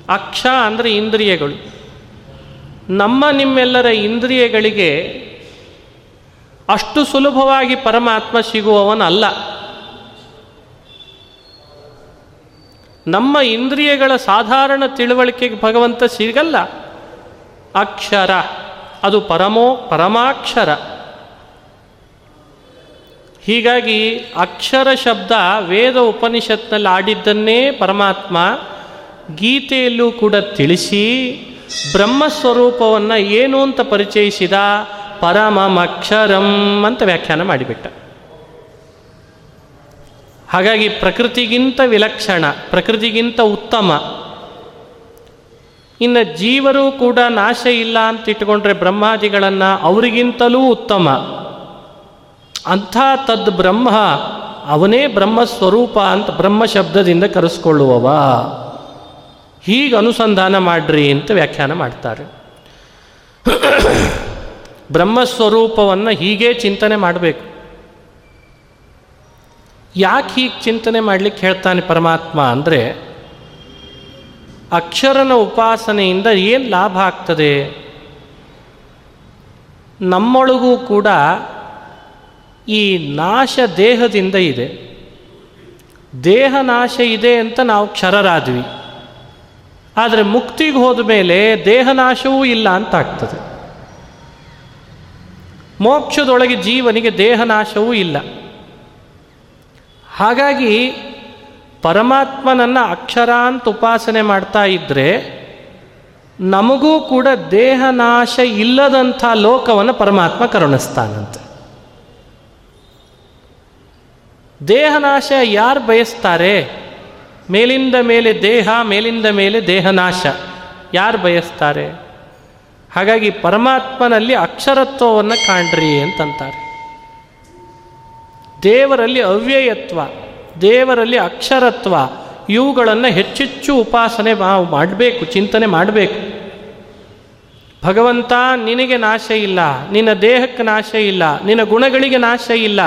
ಅಕ್ಷ ಅಂದರೆ ಇಂದ್ರಿಯಗಳು. ನಮ್ಮ ನಿಮ್ಮೆಲ್ಲರ ಇಂದ್ರಿಯಗಳಿಗೆ ಅಷ್ಟು ಸುಲಭವಾಗಿ ಪರಮಾತ್ಮ ಸಿಗುವವನಲ್ಲ. ನಮ್ಮ ಇಂದ್ರಿಯಗಳ ಸಾಧಾರಣ ತಿಳುವಳಿಕೆಗೆ ಭಗವಂತ ಸಿಗಲ್ಲ. ಅಕ್ಷರ, ಅದು ಪರಮೋ ಪರಮಾಕ್ಷರ. ಹೀಗಾಗಿ ಅಕ್ಷರ ಶಬ್ದ ವೇದ ಉಪನಿಷತ್ನಲ್ಲಿ ಆಡಿದ್ದನ್ನೇ ಪರಮಾತ್ಮ ಗೀತೆಯಲ್ಲೂ ಕೂಡ ತಿಳಿಸಿ ಬ್ರಹ್ಮಸ್ವರೂಪವನ್ನು ಏನು ಅಂತ ಪರಿಚಯಿಸಿದ ಪರಮಮಕ್ಷರಂ ಅಂತ ವ್ಯಾಖ್ಯಾನ ಮಾಡಿಬಿಟ್ಟ. ಹಾಗಾಗಿ ಪ್ರಕೃತಿಗಿಂತ ವಿಲಕ್ಷಣ, ಪ್ರಕೃತಿಗಿಂತ ಉತ್ತಮ. ಇನ್ನು ಜೀವರು ಕೂಡ ನಾಶ ಇಲ್ಲ ಅಂತ ಇಟ್ಟುಕೊಂಡ್ರೆ ಬ್ರಹ್ಮಾದಿಗಳನ್ನು ಅವರಿಗಿಂತಲೂ ಉತ್ತಮ. ಅಂಥ ತದ್ ಬ್ರಹ್ಮ, ಅವನೇ ಬ್ರಹ್ಮ ಸ್ವರೂಪ ಅಂತ ಬ್ರಹ್ಮ ಶಬ್ದದಿಂದ ಕರೆಸ್ಕೊಳ್ಳುವವ. ಹೀಗೆ ಅನುಸಂಧಾನ ಮಾಡ್ರಿ ಅಂತ ವ್ಯಾಖ್ಯಾನ ಮಾಡ್ತಾರೆ. ಬ್ರಹ್ಮಸ್ವರೂಪವನ್ನು ಹೀಗೆ ಚಿಂತನೆ ಮಾಡಬೇಕು. ಯಾಕೆ ಹೀಗೆ ಚಿಂತನೆ ಮಾಡಲಿಕ್ಕೆ ಹೇಳ್ತಾನೆ ಪರಮಾತ್ಮ ಅಂದರೆ ಅಕ್ಷರನ ಉಪಾಸನೆಯಿಂದ ಏನು ಲಾಭ ಆಗ್ತದೆ? ನಮ್ಮೊಳಗೂ ಕೂಡ ಈ ನಾಶ ದೇಹದಿಂದ ಇದೆ. ದೇಹ ನಾಶ ಇದೆ ಅಂತ ನಾವು ಕ್ಷರರಾದ್ವಿ. ಆದರೆ ಮುಕ್ತಿಗೆ ಹೋದ ಮೇಲೆ ದೇಹನಾಶವೂ ಇಲ್ಲ ಅಂತ ಆಗ್ತದೆ. ಮೋಕ್ಷದೊಳಗೆ ಜೀವನಿಗೆ ದೇಹನಾಶವೂ ಇಲ್ಲ. ಹಾಗಾಗಿ ಪರಮಾತ್ಮನನ್ನು ಅಕ್ಷರಾಂತ ಉಪಾಸನೆ ಮಾಡ್ತಾ ಇದ್ದರೆ ನಮಗೂ ಕೂಡ ದೇಹನಾಶ ಇಲ್ಲದಂಥ ಲೋಕವನ್ನು ಪರಮಾತ್ಮ ಕರುಣಿಸ್ತಾನಂತೆ. ದೇಹನಾಶ ಯಾರು ಬಯಸ್ತಾರೆ? ಮೇಲಿಂದ ಮೇಲೆ ದೇಹ, ಮೇಲಿಂದ ಮೇಲೆ ದೇಹನಾಶ ಯಾರು ಬಯಸ್ತಾರೆ? ಹಾಗಾಗಿ ಪರಮಾತ್ಮನಲ್ಲಿ ಅಕ್ಷರತ್ವವನ್ನು ಕಾಣ್ರಿ ಅಂತಂತಾರೆ. ದೇವರಲ್ಲಿ ಅವ್ಯಯತ್ವ, ದೇವರಲ್ಲಿ ಅಕ್ಷರತ್ವ, ಇವುಗಳನ್ನು ಹೆಚ್ಚೆಚ್ಚು ಉಪಾಸನೆ ಮಾಡಬೇಕು, ಚಿಂತನೆ ಮಾಡಬೇಕು. ಭಗವಂತ, ನಿನಗೆ ನಾಶ ಇಲ್ಲ, ನಿನ್ನ ದೇಹಕ್ಕೆ ನಾಶ ಇಲ್ಲ, ನಿನ್ನ ಗುಣಗಳಿಗೆ ನಾಶ ಇಲ್ಲ,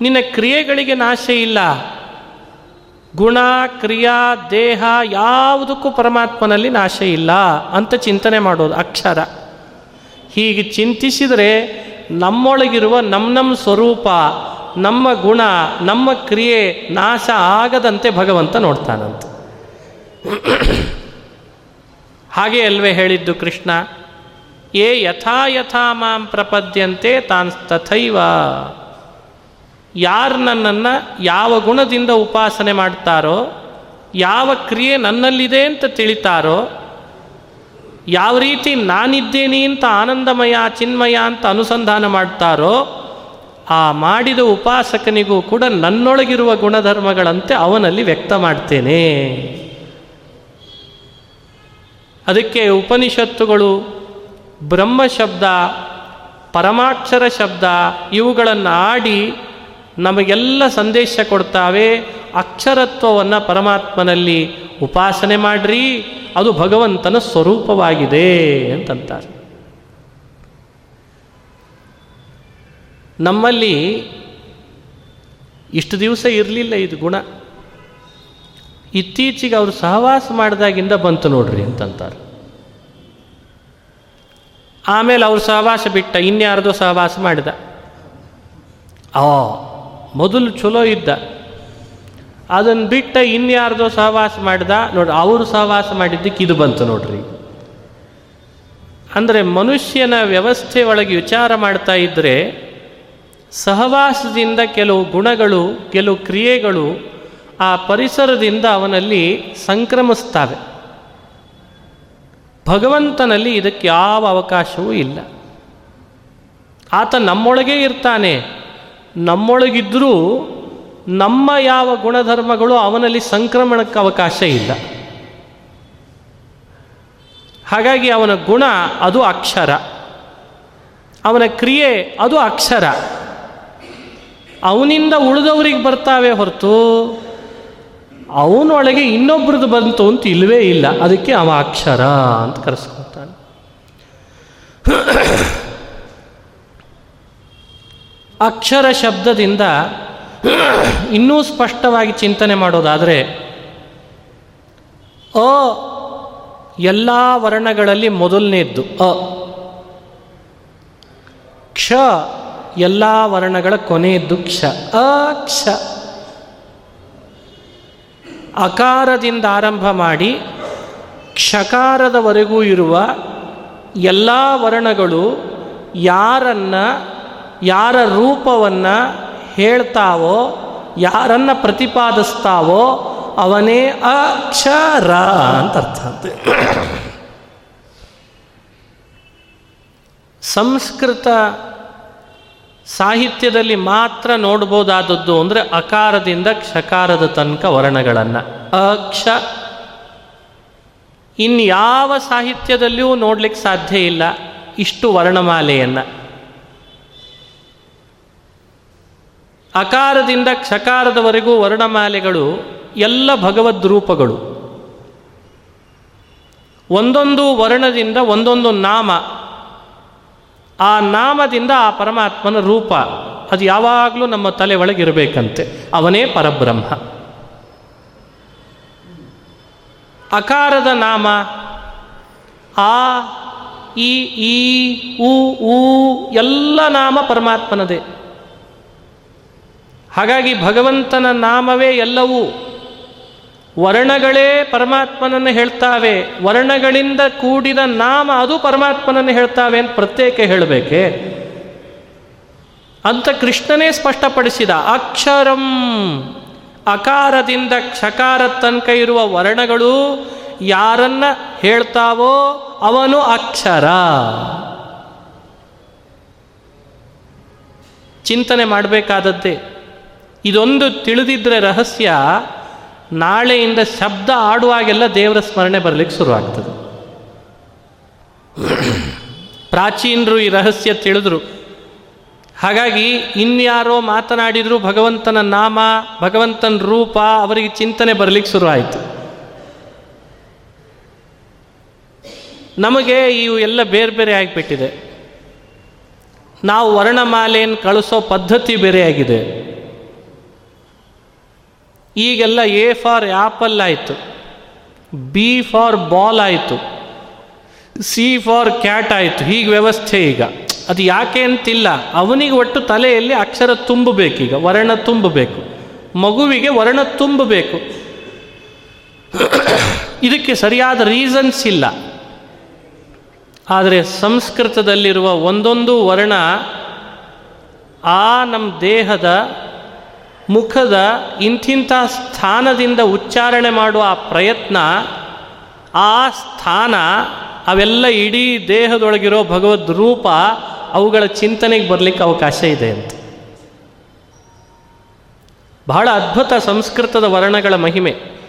ನಿನ್ನ ಕ್ರಿಯೆಗಳಿಗೆ ನಾಶ ಇಲ್ಲ. ಗುಣ, ಕ್ರಿಯಾ, ದೇಹ ಯಾವುದಕ್ಕೂ ಪರಮಾತ್ಮನಲ್ಲಿ ನಾಶ ಇಲ್ಲ ಅಂತ ಚಿಂತನೆ ಮಾಡೋದು ಅಕ್ಷರ. ಹೀಗೆ ಚಿಂತಿಸಿದರೆ ನಮ್ಮೊಳಗಿರುವ ನಮ್ಮ ನಮ್ಮ ಸ್ವರೂಪ ನಮ್ಮ ಗುಣ, ನಮ್ಮ ಕ್ರಿಯೆ ನಾಶ ಆಗದಂತೆ ಭಗವಂತ ನೋಡ್ತಾನಂತ. ಹಾಗೆ ಅಲ್ವೇ ಹೇಳಿದ್ದು ಕೃಷ್ಣ, ಏ ಯಥಾ ಯಥಾ ಮಾಂ ಪ್ರಪದ್ಯಂತೆ ತಾನ್ ತಥೈವ. ಯಾರು ನನ್ನನ್ನು ಯಾವ ಗುಣದಿಂದ ಉಪಾಸನೆ ಮಾಡ್ತಾರೋ, ಯಾವ ಕ್ರಿಯೆ ನನ್ನಲ್ಲಿದೆ ಅಂತ ತಿಳಿತಾರೋ, ಯಾವ ರೀತಿ ನಾನಿದ್ದೇನೆ ಅಂತ ಆನಂದಮಯ, ಚಿನ್ಮಯ ಅಂತ ಅನುಸಂಧಾನ ಮಾಡ್ತಾರೋ ಆ ಮಾಡಿದ ಉಪಾಸಕನಿಗೂ ಕೂಡ ನನ್ನೊಳಗಿರುವ ಗುಣಧರ್ಮಗಳಂತೆ ಅವನಲ್ಲಿ ವ್ಯಕ್ತ ಮಾಡ್ತೇನೆ. ಅದಕ್ಕೆ ಉಪನಿಷತ್ತುಗಳು ಬ್ರಹ್ಮ ಶಬ್ದ, ಪರಮಾಕ್ಷರ ಶಬ್ದ ಇವುಗಳನ್ನು ಆಡಿ ನಮಗೆಲ್ಲ ಸಂದೇಶ ಕೊಡ್ತಾವೆ. ಅಕ್ಷರತ್ವವನ್ನು ಪರಮಾತ್ಮನಲ್ಲಿ ಉಪಾಸನೆ ಮಾಡ್ರಿ, ಅದು ಭಗವಂತನ ಸ್ವರೂಪವಾಗಿದೆ ಅಂತಂತಾರೆ. ನಮ್ಮಲ್ಲಿ ಇಷ್ಟು ದಿವಸ ಇರಲಿಲ್ಲ ಇದು ಗುಣ. ಇತ್ತೀಚೆಗೆ ಅವರು ಸಹವಾಸ ಮಾಡಿದಾಗಿಂದ ಬಂತು ನೋಡ್ರಿ ಅಂತಂತಾರೆ. ಆಮೇಲೆ ಅವರು ಸಹವಾಸ ಬಿಟ್ಟ, ಇನ್ಯಾರ್ದೋ ಸಹವಾಸ ಮಾಡಿದ. ಆ, ಮೊದಲು ಚಲೋ ಇದ್ದ. ಅದನ್ನು ಬಿಟ್ಟ ಇನ್ಯಾರ್ದೋ ಸಹವಾಸ ಮಾಡಿದ ನೋಡ್ರಿ ಅವರು ಸಹವಾಸ ಮಾಡಿದ್ದಕ್ಕೆ ಇದು ಬಂತು ನೋಡ್ರಿ. ಅಂದರೆ ಮನುಷ್ಯನ ವ್ಯವಸ್ಥೆ ಒಳಗೆ ವಿಚಾರ ಮಾಡ್ತಾ ಇದ್ದರೆ ಸಹವಾಸದಿಂದ ಕೆಲವು ಗುಣಗಳು, ಕೆಲವು ಕ್ರಿಯೆಗಳು ಆ ಪರಿಸರದಿಂದ ಅವನಲ್ಲಿ ಸಂಕ್ರಮಿಸ್ತವೆ ಭಗವಂತನಲ್ಲಿ ಇದಕ್ಕೆ ಯಾವ ಅವಕಾಶವೂ ಇಲ್ಲ. ಆತ ನಮ್ಮೊಳಗೇ ಇರ್ತಾನೆ. ನಮ್ಮೊಳಗಿದ್ದರೂ ನಮ್ಮ ಯಾವ ಗುಣಧರ್ಮಗಳು ಅವನಲ್ಲಿ ಸಂಕ್ರಮಣಕ್ಕೆ ಅವಕಾಶ ಇಲ್ಲ. ಹಾಗಾಗಿ ಅವನ ಗುಣ ಅದು ಅಕ್ಷರ. ಅವನ ಕ್ರಿಯೆ ಅದು ಅಕ್ಷರ. ಅವನಿಂದ ಉಳಿದವ್ರಿಗೆ ಬರ್ತಾವೆ ಹೊರತು ಅವನೊಳಗೆ ಇನ್ನೊಬ್ರದ್ದು ಬಂತು ಅಂತ ಇಲ್ಲವೇ ಇಲ್ಲ. ಅದಕ್ಕೆ ಅವ ಅಕ್ಷರ ಅಂತ ಕರೆಸ್ಕೊತಾನೆ ಅಕ್ಷರ ಶಬ್ದದಿಂದ ಇನ್ನೂ ಸ್ಪಷ್ಟವಾಗಿ ಚಿಂತನೆ ಮಾಡೋದಾದರೆ, ಅ ಎಲ್ಲ ವರ್ಣಗಳಲ್ಲಿ ಮೊದಲನೇದ್ದು ಅ. ಕ್ಷ ಎಲ್ಲ ವರ್ಣಗಳ ಕೊನೆಯದ್ದು ಕ್ಷ. ಅಕ್ಷ ಕ್ಷ. ಅಕಾರದಿಂದ ಆರಂಭ ಮಾಡಿ ಕ್ಷಕಾರದವರೆಗೂ ಇರುವ ಎಲ್ಲ ವರ್ಣಗಳು ಯಾರನ್ನ, ಯಾರ ರೂಪವನ್ನು ಹೇಳ್ತಾವೋ, ಯಾರನ್ನ ಪ್ರತಿಪಾದಿಸ್ತಾವೋ ಅವನೇ ಅಕ್ಷರ ಅಂತ ಅರ್ಥ ಅಂತ. ಸಂಸ್ಕೃತ ಸಾಹಿತ್ಯದಲ್ಲಿ ಮಾತ್ರ ನೋಡ್ಬೋದಾದದ್ದು ಅಂದರೆ ಅಕಾರದಿಂದ ಕ್ಷಕಾರದ ತನಕ ವರ್ಣಗಳನ್ನು. ಅಕ್ಷ. ಇನ್ಯಾವ ಸಾಹಿತ್ಯದಲ್ಲಿಯೂ ನೋಡ್ಲಿಕ್ಕೆ ಸಾಧ್ಯ ಇಲ್ಲ ಇಷ್ಟು ವರ್ಣಮಾಲೆಯನ್ನು. ಅಕಾರದಿಂದ ಕ್ಷಕಾರದವರೆಗೂ ವರ್ಣಮಾಲೆಗಳು ಎಲ್ಲ ಭಗವದ್ ರೂಪಗಳು. ಒಂದೊಂದು ವರ್ಣದಿಂದ ಒಂದೊಂದು ನಾಮ ಆ ನಾಮದಿಂದ ಆ ಪರಮಾತ್ಮನ ರೂಪ. ಅದು ಯಾವಾಗಲೂ ನಮ್ಮ ತಲೆ ಒಳಗಿರಬೇಕಂತೆ. ಅವನೇ ಪರಬ್ರಹ್ಮ. ಅಕಾರದ ನಾಮ. ಆ, ಈ ಈ, ಉ ಎಲ್ಲ ನಾಮ ಪರಮಾತ್ಮನದೇ. ಹಾಗಾಗಿ ಭಗವಂತನ ನಾಮವೇ ಎಲ್ಲವೂ. ವರ್ಣಗಳೇ ಪರಮಾತ್ಮನನ್ನು ಹೇಳ್ತಾವೆ. ವರ್ಣಗಳಿಂದ ಕೂಡಿದ ನಾಮ ಅದು ಪರಮಾತ್ಮನನ್ನು ಹೇಳ್ತಾವೆ ಅಂತ ಪ್ರತ್ಯೇಕ ಹೇಳಬೇಕೆ? ಅಂತ ಕೃಷ್ಣನೇ ಸ್ಪಷ್ಟಪಡಿಸಿದ. ಅಕ್ಷರಂ ಅಕಾರದಿಂದ ಕ್ಷಕಾರ ತನಕ ಇರುವ ವರ್ಣಗಳು ಯಾರನ್ನ ಹೇಳ್ತಾವೋ ಅವನು ಅಕ್ಷರ. ಚಿಂತನೆ ಮಾಡಬೇಕಾದದ್ದೇ. ಇದೊಂದು ತಿಳಿದಿದ್ರೆ ರಹಸ್ಯ. ನಾಳೆಯಿಂದ ಶಬ್ದ ಆಡುವಾಗೆಲ್ಲ ದೇವರ ಸ್ಮರಣೆ ಬರಲಿಕ್ಕೆ ಶುರುವಾಗ್ತದೆ. ಪ್ರಾಚೀನರು ಈ ರಹಸ್ಯ ತಿಳಿದ್ರು. ಹಾಗಾಗಿ ಇನ್ಯಾರೋ ಮಾತನಾಡಿದ್ರು ಭಗವಂತನ ನಾಮ, ಭಗವಂತನ ರೂಪ, ಅವರಿಗೆ ಚಿಂತನೆ ಬರಲಿಕ್ಕೆ ಶುರುವಾಯಿತು. ನಮಗೆ ಇವು ಎಲ್ಲ ಬೇರೆ ಬೇರೆ ಆಗಿಬಿಟ್ಟಿದೆ. ನಾವು ವರ್ಣಮಾಲೆಯನ್ನು ಕಳಿಸೋ ಪದ್ಧತಿ ಬೇರೆಯಾಗಿದೆ ಈಗೆಲ್ಲ ಎ ಫಾರ್ ಆ್ಯಪಲ್ ಆಯಿತು ಬಿ ಫಾರ್ ಬಾಲ್ ಆಯಿತು ಸಿ ಫಾರ್ ಕ್ಯಾಟ್ ಆಯಿತು, ಹೀಗೆ ವ್ಯವಸ್ಥೆ ಈಗ. ಅದು ಯಾಕೆ ಅಂತಿಲ್ಲ? ಅವನಿಗೆ ಒಟ್ಟು ತಲೆಯಲ್ಲಿ ಅಕ್ಷರ ತುಂಬಬೇಕೀಗ ವರ್ಣ ತುಂಬಬೇಕು, ಮಗುವಿಗೆ ವರ್ಣ ತುಂಬಬೇಕು. ಇದಕ್ಕೆ ಸರಿಯಾದ ರೀಸನ್ಸ್ ಇಲ್ಲ. ಆದರೆ ಸಂಸ್ಕೃತದಲ್ಲಿರುವ ಒಂದೊಂದು ವರ್ಣ ಆ ನಮ್ಮ ದೇಹದ ಮುಖದ ಇಂಥಿಂಥ ಸ್ಥಾನದಿಂದ ಉಚ್ಚಾರಣೆ ಮಾಡುವ ಆ ಪ್ರಯತ್ನ, ಆ ಸ್ಥಾನ, ಅವೆಲ್ಲ ಇಡೀ ದೇಹದೊಳಗಿರೋ ಭಗವದ್ ರೂಪ ಅವುಗಳ ಚಿಂತನೆಗೆ ಬರಲಿಕ್ಕೆ ಅವಕಾಶ ಇದೆ ಅಂತ. ಬಹಳ ಅದ್ಭುತ ಸಂಸ್ಕೃತದ ವರ್ಣಗಳ ಮಹಿಮೆ.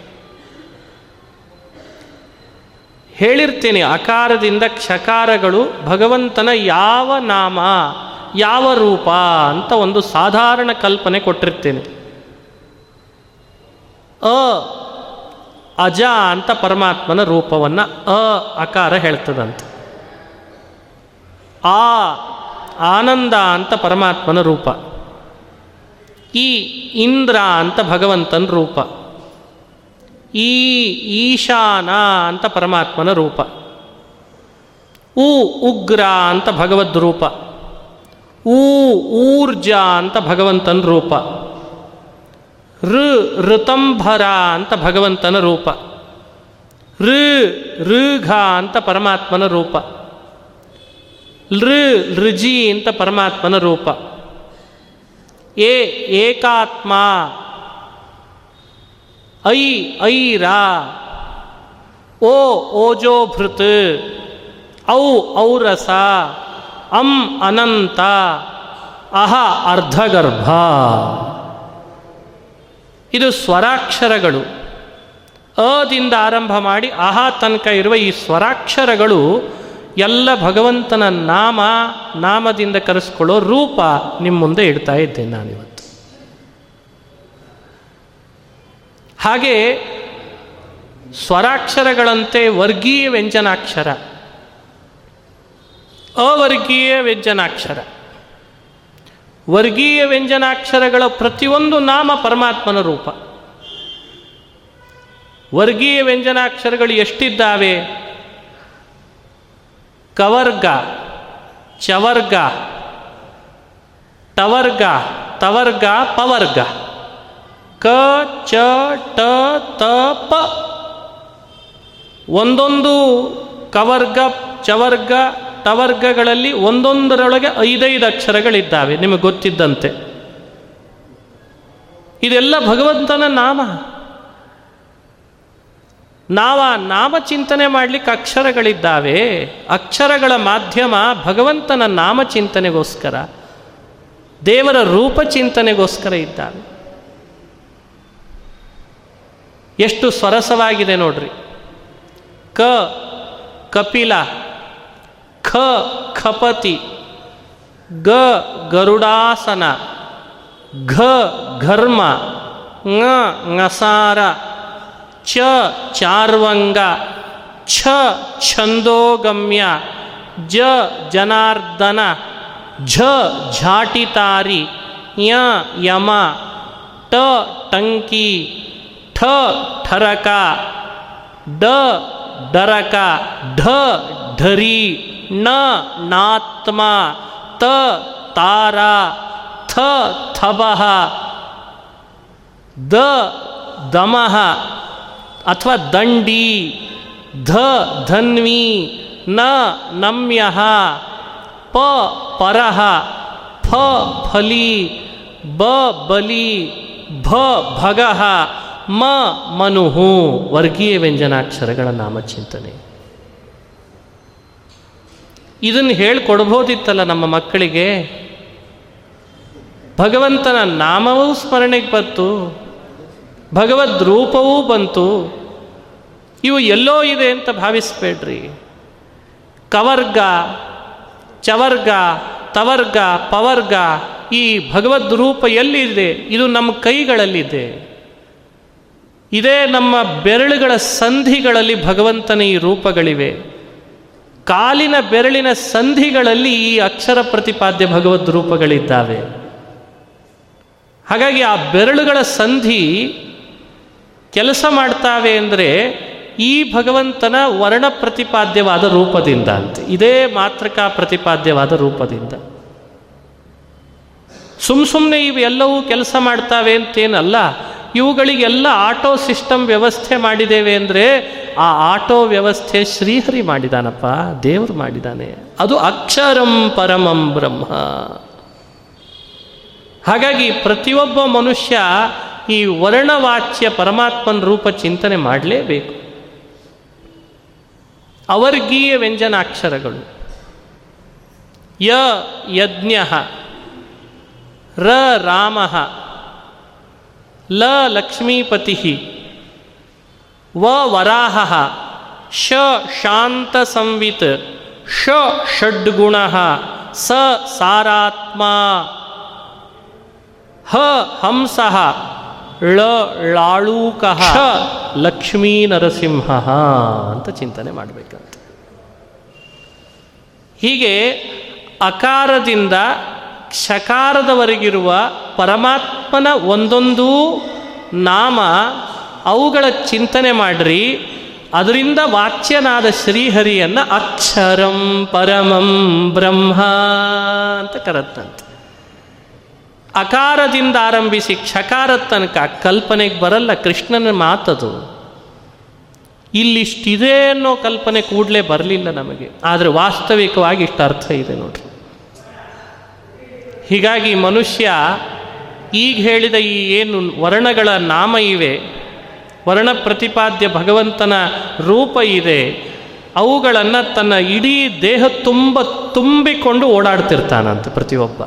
ಹೇಳಿರ್ತೀನಿ, ಅಕಾರದಿಂದ ಕ್ಷಕಾರಗಳು ಭಗವಂತನ ಯಾವ ನಾಮ, ಯಾವ ರೂಪ ಅಂತ ಒಂದು ಸಾಧಾರಣ ಕಲ್ಪನೆ ಕೊಟ್ಟಿರ್ತೇನೆ. ಅ, ಅಜ ಅಂತ ಪರಮಾತ್ಮನ ರೂಪವನ್ನು ಅ, ಅಕಾರ ಹೇಳ್ತದಂತೆ. ಆ, ಆನಂದ ಅಂತ ಪರಮಾತ್ಮನ ರೂಪ. ಈ ಇಂದ್ರ ಅಂತ ಭಗವಂತನ ರೂಪ. ಈ ಈಶಾನ ಅಂತ ಪರಮಾತ್ಮನ ರೂಪ. ಉ ಉಗ್ರ ಅಂತ ಭಗವದ್ ರೂಪ. ಊ ಊರ್ಜಾ ಅಂತ ಭಗವಂತನ ರೂಪ. ಋ ಋತಂಭರ ಅಂತ ಭಗವಂತನ ರೂಪ. ಋ ಋಘ ಅಂತ ಪರಮಾತ್ಮನ ರೂಪ. ಲೃ ಲೃಜಿ ಅಂತ ಪರಮಾತ್ಮನ ರೂಪ. ಏ ಏಕಾತ್ಮ ಐ ಐರ ಓ, ಓಜೋ ಭೃತ್. ಔ, ಔರಸ. ಅಂ, ಅನಂತ. ಅಹ, ಅರ್ಧಗರ್ಭ. ಇದು ಸ್ವರಾಕ್ಷರಗಳು. ಅದಿಂದ ಆರಂಭ ಮಾಡಿ ಅಹ ತನಕ ಇರುವ ಈ ಸ್ವರಾಕ್ಷರಗಳು ಎಲ್ಲ ಭಗವಂತನ ನಾಮ, ನಾಮದಿಂದ ಕರೆಸ್ಕೊಳ್ಳೋ ರೂಪ ನಿಮ್ಮ ಮುಂದೆ ಇಡ್ತಾ ಇದ್ದೇನೆ ನಾನಿವತ್ತು. ಹಾಗೆ ಸ್ವರಾಕ್ಷರಗಳಂತೆ ವರ್ಗೀಯ ವ್ಯಂಜನಾಕ್ಷರ. ಅವರ್ಗೀಯ ವ್ಯಂಜನಾಕ್ಷರ. ವರ್ಗೀಯ ವ್ಯಂಜನಾಕ್ಷರಗಳ ಪ್ರತಿಯೊಂದು ನಾಮ ಪರಮಾತ್ಮನ ರೂಪ. ವರ್ಗೀಯ ವ್ಯಂಜನಾಕ್ಷರಗಳು ಎಷ್ಟಿದ್ದಾವೆ? ಕವರ್ಗ, ಚವರ್ಗ, ಟವರ್ಗ, ತವರ್ಗ, ಪವರ್ಗ. ಕ, ಚ, ಟ, ತ, ಪ. ಒಂದೊಂದು ಕವರ್ಗ, ಚವರ್ಗ ಟವರ್ಗಗಳಲ್ಲಿ ಒಂದೊಂದರೊಳಗೆ ಐದೈದು ಅಕ್ಷರಗಳಿದ್ದಾವೆ. ನಿಮಗೆ ಗೊತ್ತಿದ್ದಂತೆ. ಇದೆಲ್ಲ ಭಗವಂತನ ನಾಮ. ನಾವ ನಾಮ ಚಿಂತನೆ ಮಾಡಲಿಕ್ಕೆ ಅಕ್ಷರಗಳಿದ್ದಾವೆ. ಅಕ್ಷರಗಳ ಮಾಧ್ಯಮ ಭಗವಂತನ ನಾಮ ಚಿಂತನೆಗೋಸ್ಕರ, ದೇವರ ರೂಪ ಚಿಂತನೆಗೋಸ್ಕರ ಇದ್ದಾವೆ. ಎಷ್ಟು ಸ್ವರಸವಾಗಿದೆ ನೋಡ್ರಿ. ಕ, ಕಪಿಲ, ಖ, ಖಪತಿ, ಗ, ಗರುಡಾಸನ, ಘ, ಘರ್ಮ ङ ङಸಾರ ಚ, ಚಾರ್ವಂಗ, ಛ, ಛಂದೋಗಮ್ಯ, ಜ, ಜನಾರ್ದನ, ಝ, ಝಾಟಿತಾರಿ, ಯ, ಯಮ ಟ ಟಂಕಿ ठरका, द, दरका ढ धरी, न, नात्मा, त, तारा, थ थबह द दमह अथवा दंडी ध, धन्वी, न, नम्य, प, पर, फ, फली, ब, बली, भ भगहा ಮ ಮನುಹು ವರ್ಗೀಯ ವ್ಯಂಜನಾಕ್ಷರಗಳ ನಾಮಚಿಂತನೆ. ಇದನ್ನು ಹೇಳ್ಕೊಡ್ಬೋದಿತ್ತಲ್ಲ ನಮ್ಮ ಮಕ್ಕಳಿಗೆ? ಭಗವಂತನ ನಾಮವೂ ಸ್ಮರಣೆಗೆ ಬಂತು, ಭಗವದ್ ರೂಪವೂ ಬಂತು, ಇವು ಎಲ್ಲೋ ಇದೆ ಅಂತ ಭಾವಿಸ್ಬೇಡ್ರಿ. ಕವರ್ಗ, ಚವರ್ಗ, ತವರ್ಗ, ಪವರ್ಗ ಈ ಭಗವದ್ ರೂಪ ಎಲ್ಲಿದೆ? ಇದು ನಮ್ಮ ಕೈಗಳಲ್ಲಿದೆ. ಇದೇ ನಮ್ಮ ಬೆರಳುಗಳ ಸಂಧಿಗಳಲ್ಲಿ ಭಗವಂತನ ಈ ರೂಪಗಳಿವೆ. ಕಾಲಿನ ಬೆರಳಿನ ಸಂಧಿಗಳಲ್ಲಿ ಈ ಅಕ್ಷರ ಪ್ರತಿಪಾದ್ಯ ಭಗವದ್ ರೂಪಗಳಿದ್ದಾವೆ. ಹಾಗಾಗಿ ಆ ಬೆರಳುಗಳ ಸಂಧಿ ಕೆಲಸ ಮಾಡ್ತಾವೆ ಅಂದರೆ ಈ ಭಗವಂತನ ವರ್ಣ ಪ್ರತಿಪಾದ್ಯವಾದ ರೂಪದಿಂದ ಅಂತ. ಇದೇ ಮಾತೃಕಾ ಪ್ರತಿಪಾದ್ಯವಾದ ರೂಪದಿಂದ. ಸುಮ್ ಸುಮ್ಮನೆ ಇವೆಲ್ಲವೂ ಕೆಲಸ ಮಾಡ್ತಾವೆ ಅಂತೇನಲ್ಲ ಇವುಗಳಿಗೆಲ್ಲ ಆಟೋ ಸಿಸ್ಟಮ್ ವ್ಯವಸ್ಥೆ ಮಾಡಿದ್ದೇವೆ ಅಂದರೆ ಆ ಆಟೋ ವ್ಯವಸ್ಥೆ ಶ್ರೀಹರಿ ಮಾಡಿದಾನಪ್ಪ, ದೇವರು ಮಾಡಿದಾನೆ. ಅದು ಅಕ್ಷರಂ ಪರಮಂ ಬ್ರಹ್ಮ. ಹಾಗಾಗಿ ಪ್ರತಿಯೊಬ್ಬ ಮನುಷ್ಯ ಈ ವರ್ಣವಾಚ್ಯ ಪರಮಾತ್ಮನ ರೂಪ ಚಿಂತನೆ ಮಾಡಲೇಬೇಕು. ಅವರ್ಗೀಯ ವ್ಯಂಜನಾಕ್ಷರಗಳು. ಯ ಯಜ್ಞ, ರ ರಾಮ. ಲ ಲಕ್ಷ್ಮೀಪತಿ. ವ ವರಾಹ. ಶ ಶಾಂತ ಸಂವಿತ್ ಷ ಷಡ್ಗುಣ. ಸ ಸಾರಾತ್ಮ. ಹ ಹಂಸ. ಳ ಲಾಳೂಕ. ಲಕ್ಷ್ಮೀ ನರಸಿಂಹ ಅಂತ ಚಿಂತನೆ ಮಾಡಬೇಕಂತ. ಹೀಗೆ ಅಕಾರದಿಂದ ಕ್ಷಕಾರದವರೆಗಿರುವ ಪರಮಾತ್ಮನ ಒಂದೊಂದು ನಾಮ ಅವುಗಳ ಚಿಂತನೆ ಮಾಡ್ರಿ. ಅದರಿಂದ ವಾಚ್ಯನಾದ ಶ್ರೀಹರಿಯನ್ನು ಅಕ್ಷರಂ ಪರಮಂ ಬ್ರಹ್ಮ ಅಂತ ಕರತ್ತಂತೆ. ಅಕಾರದಿಂದ ಆರಂಭಿಸಿ ಕ್ಷಕಾರ ತನಕ ಕಲ್ಪನೆಗೆ ಬರಲ್ಲ ಕೃಷ್ಣನ ಮಾತದು. ಇಲ್ಲಿಷ್ಟಿದೆ ಅನ್ನೋ ಕಲ್ಪನೆ ಕೂಡಲೇ ಬರಲಿಲ್ಲ ನಮಗೆ. ಆದರೆ ವಾಸ್ತವಿಕವಾಗಿ ಇಷ್ಟು ಅರ್ಥ ಇದೆ ನೋಡ್ರಿ. ಹೀಗಾಗಿ ಮನುಷ್ಯ ಈಗ ಹೇಳಿದ ಈ ಏನು ವರ್ಣಗಳ ನಾಮ ಇವೆ, ವರ್ಣ ಪ್ರತಿಪಾದ್ಯ ಭಗವಂತನ ರೂಪ ಇದೆ, ಅವುಗಳನ್ನು ತನ್ನ ಇಡೀ ದೇಹ ತುಂಬ ತುಂಬಿಕೊಂಡು ಓಡಾಡ್ತಿರ್ತಾನಂತೆ ಪ್ರತಿಯೊಬ್ಬ.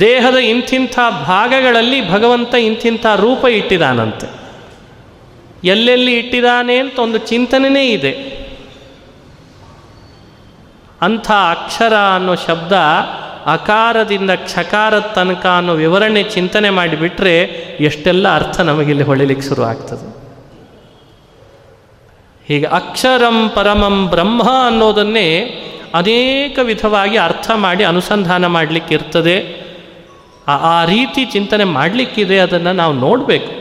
ದೇಹದ ಇಂಥಿಂಥ ಭಾಗಗಳಲ್ಲಿ ಭಗವಂತ ಇಂಥಿಂಥ ರೂಪ ಇಟ್ಟಿದಾನಂತೆ. ಎಲ್ಲೆಲ್ಲಿ ಇಟ್ಟಿದ್ದಾನೆ ಅಂತ ಒಂದು ಚಿಂತನೆಯೇ ಇದೆ. ಅಂಥ ಅಕ್ಷರ ಅನ್ನೋ ಶಬ್ದ ಅಕಾರದಿಂದ ಕ್ಷಕಾರದ ತನಕ ಅನ್ನೋ ವಿವರಣೆ ಚಿಂತನೆ ಮಾಡಿಬಿಟ್ರೆ ಎಷ್ಟೆಲ್ಲ ಅರ್ಥ ನಮಗಿಲ್ಲಿ ಹೊಳಿಲಿಕ್ಕೆ ಶುರು ಆಗ್ತದೆ. ಹೀಗೆ ಅಕ್ಷರಂ ಪರಮಂ ಬ್ರಹ್ಮ ಅನ್ನೋದನ್ನೇ ಅನೇಕ ವಿಧವಾಗಿ ಅರ್ಥ ಮಾಡಿ ಅನುಸಂಧಾನ ಮಾಡಲಿಕ್ಕೆ ಇರ್ತದೆ. ಆ- ರೀತಿ ಚಿಂತನೆ ಮಾಡಲಿಕ್ಕಿದೆ ಅದನ್ನು ನಾವು ನೋಡಬೇಕು.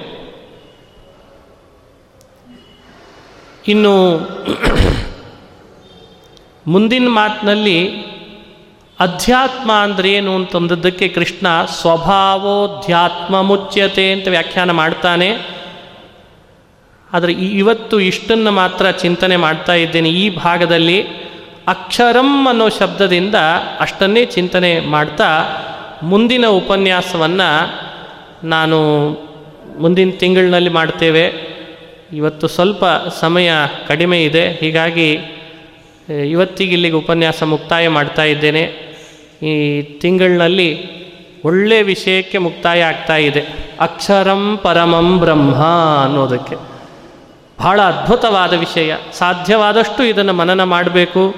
ಇನ್ನು ಮುಂದಿನ ಮಾತಿನಲ್ಲಿ ಅಧ್ಯಾತ್ಮ ಅಂದ್ರೆ ಏನು ಅಂತಂದದ್ದಕ್ಕೆ ಕೃಷ್ಣ ಸ್ವಭಾವೋಧ್ಯಾತ್ಮ ಮುಚ್ಯತೆ ಅಂತ ವ್ಯಾಖ್ಯಾನ ಮಾಡ್ತಾನೆ. ಆದರೆ ಇವತ್ತು ಇಷ್ಟನ್ನು ಮಾತ್ರ ಚಿಂತನೆ ಮಾಡ್ತಾ ಇದ್ದೇನೆ. ಈ ಭಾಗದಲ್ಲಿ ಅಕ್ಷರಂ ಅನ್ನೋ ಶಬ್ದದಿಂದ ಅಷ್ಟನ್ನೇ ಚಿಂತನೆ ಮಾಡ್ತಾ ಮುಂದಿನ ಉಪನ್ಯಾಸವನ್ನು ನಾನು ಮುಂದಿನ ತಿಂಗಳಿನಲ್ಲಿ ಮಾಡ್ತೇವೆ. ಇವತ್ತು ಸ್ವಲ್ಪ ಸಮಯ ಕಡಿಮೆ ಇದೆ. ಹೀಗಾಗಿ ಇವತ್ತಿಗೆ ಇಲ್ಲಿಗೆ ಉಪನ್ಯಾಸ ಮುಕ್ತಾಯ ಮಾಡ್ತಾ ಇದ್ದೇನೆ. ಈ ತಿಂಗಳಿನಲ್ಲಿ ಒಳ್ಳೆ ವಿಷಯಕ್ಕೆ ಮುಕ್ತಾಯ ಆಗ್ತಾ ಇದೆ. ಅಕ್ಷರಂ ಪರಮಂ ಬ್ರಹ್ಮ ಅನ್ನೋದಕ್ಕೆ. ಬಹಳ ಅದ್ಭುತವಾದ ವಿಷಯ. ಸಾಧ್ಯವಾದಷ್ಟು ಇದನ್ನು ಮನನ ಮಾಡಬೇಕು.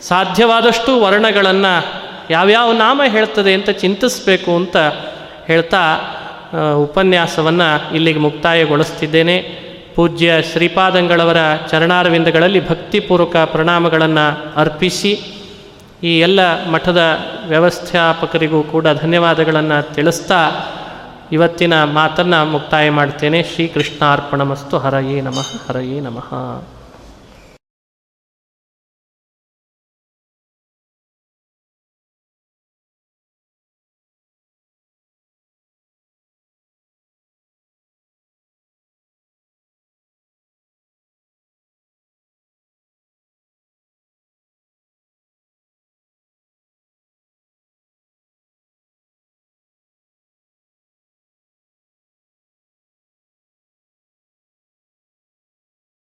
ಸಾಧ್ಯವಾದಷ್ಟು ವರ್ಣಗಳನ್ನು ಯಾವ್ಯಾವ ನಾಮ ಹೇಳ್ತದೆ ಅಂತ ಚಿಂತಿಸಬೇಕು ಅಂತ ಹೇಳ್ತಾ ಉಪನ್ಯಾಸವನ್ನು ಇಲ್ಲಿಗೆ ಮುಕ್ತಾಯಗೊಳಿಸ್ತಿದ್ದೇನೆ. ಪೂಜ್ಯ ಶ್ರೀಪಾದಂಗಳವರ ಚರಣಾರವಿಂದಗಳಲ್ಲಿ ಭಕ್ತಿಪೂರ್ವಕ ಪ್ರಣಾಮಗಳನ್ನು ಅರ್ಪಿಸಿ. ಈ ಎಲ್ಲ ಮಠದ ವ್ಯವಸ್ಥಾಪಕರಿಗೂ ಕೂಡ ಧನ್ಯವಾದಗಳನ್ನು ತಿಳಿಸ್ತಾ ಇವತ್ತಿನ ಮಾತನ್ನು ಮುಕ್ತಾಯ ಮಾಡ್ತೇನೆ. ಶ್ರೀಕೃಷ್ಣಾರ್ಪಣಮಸ್ತು. ಹರಯೇ ನಮಃ. ಹರಯೇ ನಮಃ.